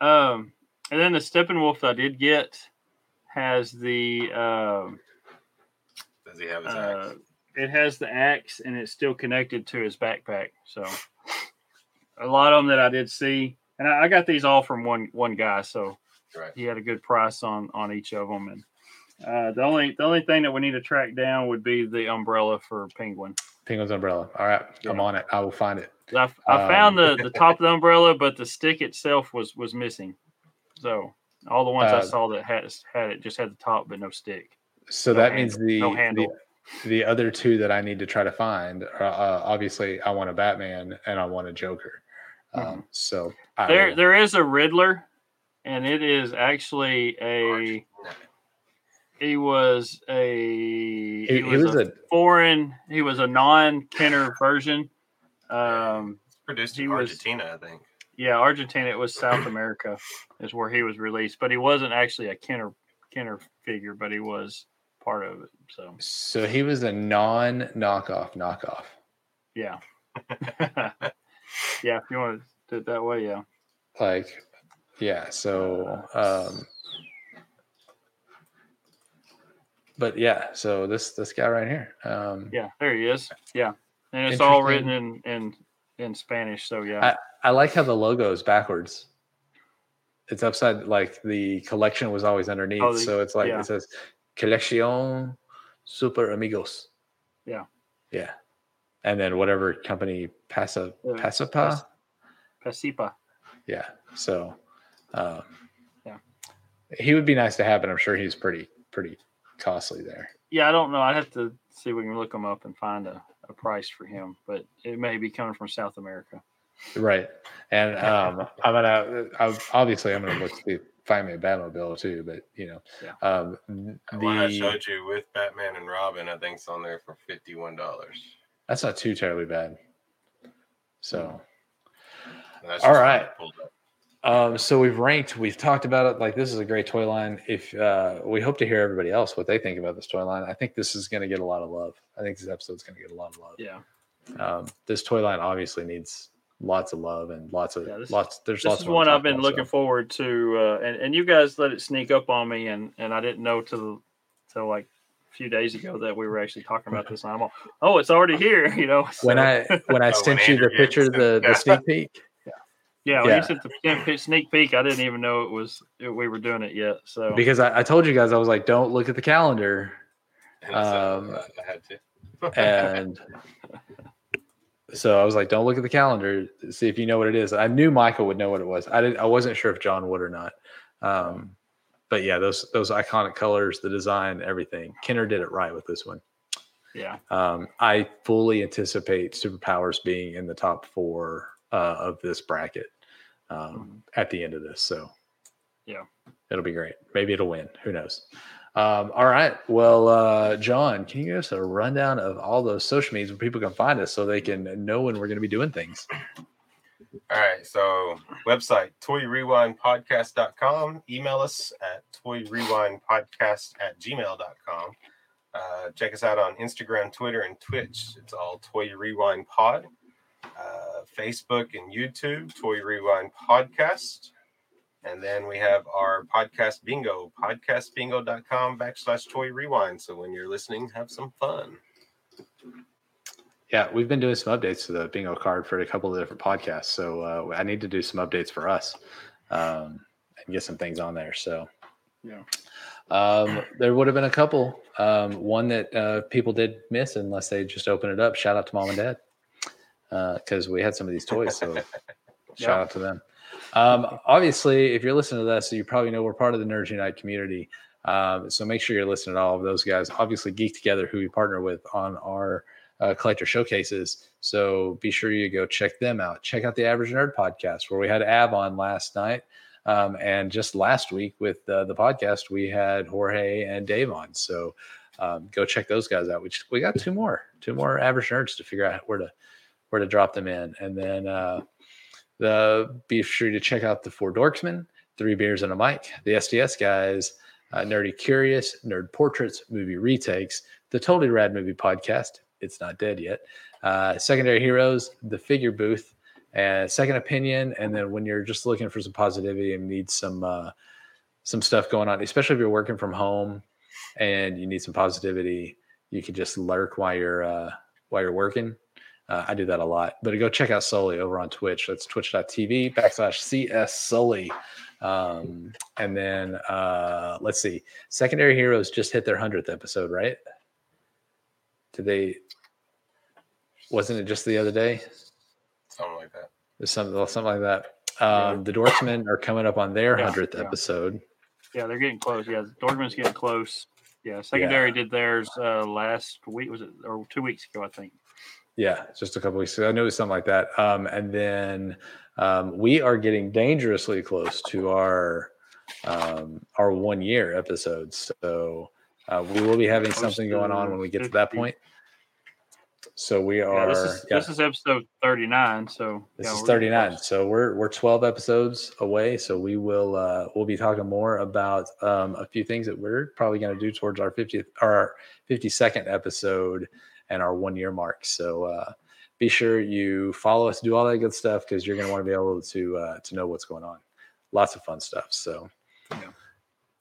Speaker 2: Um, and then the Steppenwolf that I did get has the um,
Speaker 3: Does he have his
Speaker 2: uh,
Speaker 3: axe?
Speaker 2: It has the axe and it's still connected to his backpack. So a lot of them that I did see, and I, I got these all from one one guy, so
Speaker 3: Right.
Speaker 2: he had a good price on on each of them. And uh, the only the only thing that we need to track down would be the umbrella for Penguin.
Speaker 4: Penguin's umbrella. All right, I'm on it. I will find it.
Speaker 2: I, I
Speaker 4: Um,
Speaker 2: found the the top of the umbrella, but the stick itself was was missing. So all the ones I
Speaker 4: Uh,
Speaker 2: saw that had had it just had the top but no stick.
Speaker 4: So
Speaker 2: No
Speaker 4: that
Speaker 2: handle-
Speaker 4: means the,
Speaker 2: no handle.
Speaker 4: the other two that I need to try to find are uh, obviously I want a Batman and I want a Joker. Um, so I
Speaker 2: Mm-hmm. There
Speaker 4: will-
Speaker 2: there is a Riddler, and it is actually a he was a
Speaker 4: he,
Speaker 2: he,
Speaker 4: he
Speaker 2: was,
Speaker 4: was
Speaker 2: a,
Speaker 4: a
Speaker 2: foreign he was a non Kenner version. Um,
Speaker 3: It's produced
Speaker 2: he
Speaker 3: in
Speaker 2: was-
Speaker 3: Argentina, I think.
Speaker 2: yeah, Argentina. It was South America is where he was released, but he wasn't actually a Kenner Kenner figure, but he was part of it. So
Speaker 4: so he was a non knockoff knockoff.
Speaker 2: yeah, yeah. If you want to do it that way, yeah.
Speaker 4: Like yeah, so um but yeah, so this this guy right here. Um
Speaker 2: Yeah, there he is. Yeah, and it's all written in in in Spanish. So yeah,
Speaker 4: I like how the logo is backwards. It's upside like the collection was always underneath.
Speaker 2: Oh, the-
Speaker 4: so it's like
Speaker 2: yeah.
Speaker 4: it says Colección Super Amigos.
Speaker 2: Yeah.
Speaker 4: Yeah. And then whatever company Pasa
Speaker 2: Yeah,
Speaker 4: Pasapa.
Speaker 2: Pasipa.
Speaker 4: Yeah. So um
Speaker 2: Yeah.
Speaker 4: he would be nice to have, but I'm sure he's pretty pretty costly there.
Speaker 2: Yeah, I don't know. I'd have to see if we can look him up and find a, a price for him, but it may be coming from South America.
Speaker 4: Right. And um I'm gonna I, obviously I'm gonna look to find me a Batmobile too, but you know,
Speaker 2: Yeah.
Speaker 4: um
Speaker 3: The one I showed you with Batman and Robin, I think, is on there for fifty-one dollars.
Speaker 4: that's not too terribly bad. So
Speaker 3: That's
Speaker 4: All
Speaker 3: just what I
Speaker 4: right.
Speaker 3: pulled up.
Speaker 4: um so we've ranked, we've talked about it like this is a great toy line. If uh we hope to hear everybody else what they think about this toy line. I think this is gonna get a lot of love. I think this episode's gonna get a lot of love.
Speaker 2: Yeah,
Speaker 4: Um this toy line obviously needs lots of love and lots of
Speaker 2: Yeah, this-
Speaker 4: lots there's
Speaker 2: this
Speaker 4: lots
Speaker 2: is
Speaker 4: more
Speaker 2: one I've been
Speaker 4: about,
Speaker 2: looking
Speaker 4: so.
Speaker 2: forward to, uh, and and you guys let it sneak up on me, and and I didn't know till till like a few days ago that we were actually talking about this. And I'm all, oh, it's already here, you know.
Speaker 4: when I when I
Speaker 3: Oh,
Speaker 4: sent
Speaker 3: when
Speaker 4: you the picture,
Speaker 3: gets
Speaker 4: the, the sneak peek,
Speaker 2: yeah, when
Speaker 4: yeah.
Speaker 2: you sent the sneak peek- I didn't even know it was we were doing it yet. So
Speaker 4: because I, I told you guys I was like, don't look at the calendar,
Speaker 3: And so,
Speaker 4: Um,
Speaker 3: uh, I had to.
Speaker 4: and so I was like, don't look at the calendar, see if you know what it is. I knew Michael would know what it was. I didn't. I wasn't sure if John would or not. Um, but yeah, those those iconic colors, the design, everything. Kenner did it right with this one.
Speaker 2: yeah,
Speaker 4: Um, I fully anticipate superpowers being in the top four uh, of this bracket um, at the end of this. So,
Speaker 2: Yeah.
Speaker 4: it'll be great. Maybe it'll win. Who knows? Um, all right. Well, uh, John, can you give us a rundown of all those social medias where people can find us so they can know when we're going to be doing things?
Speaker 3: All right. So, website toyrewindpodcast.com. Email us at toyrewindpodcast at gmail.com. Uh, check us out on Instagram, Twitter, and Twitch. It's all Toy Rewind Pod. Uh, Facebook and YouTube, Toy Rewind Podcast. And then we have our podcast bingo, podcastbingo.com backslash toy rewind. So when you're listening, have some fun.
Speaker 4: Yeah, we've been doing some updates to the bingo card for a couple of different podcasts. So uh, I need to do some updates for us um, and get some things on there. So,
Speaker 2: Yeah.
Speaker 4: Um, there would have been a couple. Um, one that uh, people did miss unless they just open it up. Shout out to mom and dad because we had some of these toys. So shout out to them. Um, obviously, if you're listening to this, you probably know we're part of the Nerds Unite community. Um, so make sure you're listening to all of those guys. Obviously, Geek Together, who we partner with on our uh, collector showcases. So be sure you go check them out. Check out the Average Nerd podcast, where we had Ab on last night. Um, and just last week with uh, the podcast, we had Jorge and Dave on. So um, go check those guys out. We, just, we got two more, two more average nerds to figure out where to where to drop them in. And then uh, the be sure to check out the Four Dorksmen, Three Beers and a Mic, the SDS guys, uh, Nerdy Curious, Nerd Portraits, Movie Retakes, the Totally Rad Movie Podcast. It's not dead yet. Uh, Secondary Heroes, the Figure Booth, and Second Opinion. And then when you're just looking for some positivity and need some uh, some stuff going on, especially if you're working from home and you need some positivity, you can just lurk while you're uh, while you're working uh, I do that a lot. But go check out Sully over on Twitch. That's twitch.tv backslash CS Sully. Um, and then uh, let's see. Secondary Heroes just hit their 100th episode, right? Did they? Wasn't it just the other day?
Speaker 3: Something like that.
Speaker 4: There's something, something like that. Um, yeah. The Dorksmen are coming up on their yeah, 100th
Speaker 2: yeah.
Speaker 4: episode.
Speaker 2: Yeah, they're getting close. Yeah, the Dorksmen's getting close. Yeah, Secondary did theirs uh, last week. Was it or two weeks ago? I think.
Speaker 4: Yeah, just a couple weeks ago. I knew it was something like that. Um, and then um, we are getting dangerously close to our um, our one year episodes. So uh, we will be having something going on when we get to that point. So we are.
Speaker 2: Yeah, this, is, yeah. this is episode thirty nine. So
Speaker 4: this yeah, is thirty nine. So we're we're twelve episodes away. So we will uh, we'll be talking more about um, a few things that we're probably going to do towards our fiftieth our fifty second episode and our one year mark. So uh, be sure you follow us, do all that good stuff because you're going to want to be able to uh, to know what's going on. Lots of fun stuff. So, yeah.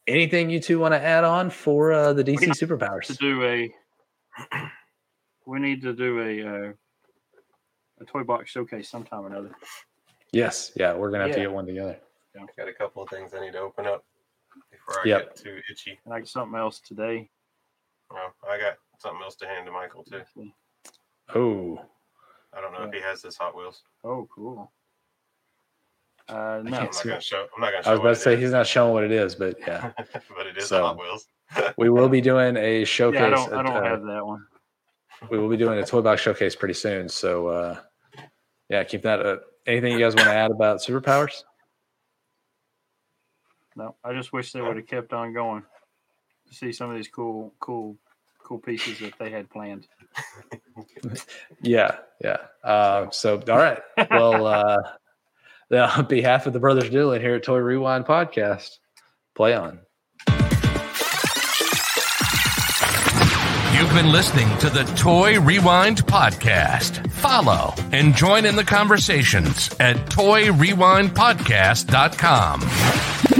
Speaker 4: anything you two want to add on for uh, the DC superpowers?
Speaker 2: To do a, we need to do a uh, a toy box showcase sometime or another.
Speaker 4: Yes, yeah, we're gonna have yeah. to get one together.
Speaker 3: Yeah. Got a couple of things I need to open up before I yep. get too itchy.
Speaker 2: And I got something else today.
Speaker 3: Well, I got something else to hand to Michael too.
Speaker 4: Oh.
Speaker 3: I don't know yeah. if he has this Hot Wheels.
Speaker 2: Oh, cool. Uh, no,
Speaker 3: I'm not gonna show. I'm not gonna. Show
Speaker 4: I was about to say is. he's not showing what it is, but yeah.
Speaker 3: but it is so, Hot Wheels.
Speaker 4: we will be doing a showcase. Yeah, I
Speaker 2: don't, I don't uh, have that one.
Speaker 4: We will be doing a toy box showcase pretty soon. So, uh, yeah, keep that. Up. Anything you guys want to add about superpowers?
Speaker 2: No, I just wish they would have kept on going to see some of these cool, cool cool pieces that they had planned.
Speaker 4: yeah, yeah. Uh, so, all right. Well, uh, on behalf of the brothers Dylan here at Toy Rewind Podcast, play on.
Speaker 1: You've been listening to the Toy Rewind Podcast. Follow and join in the conversations at toyrewindpodcast.com.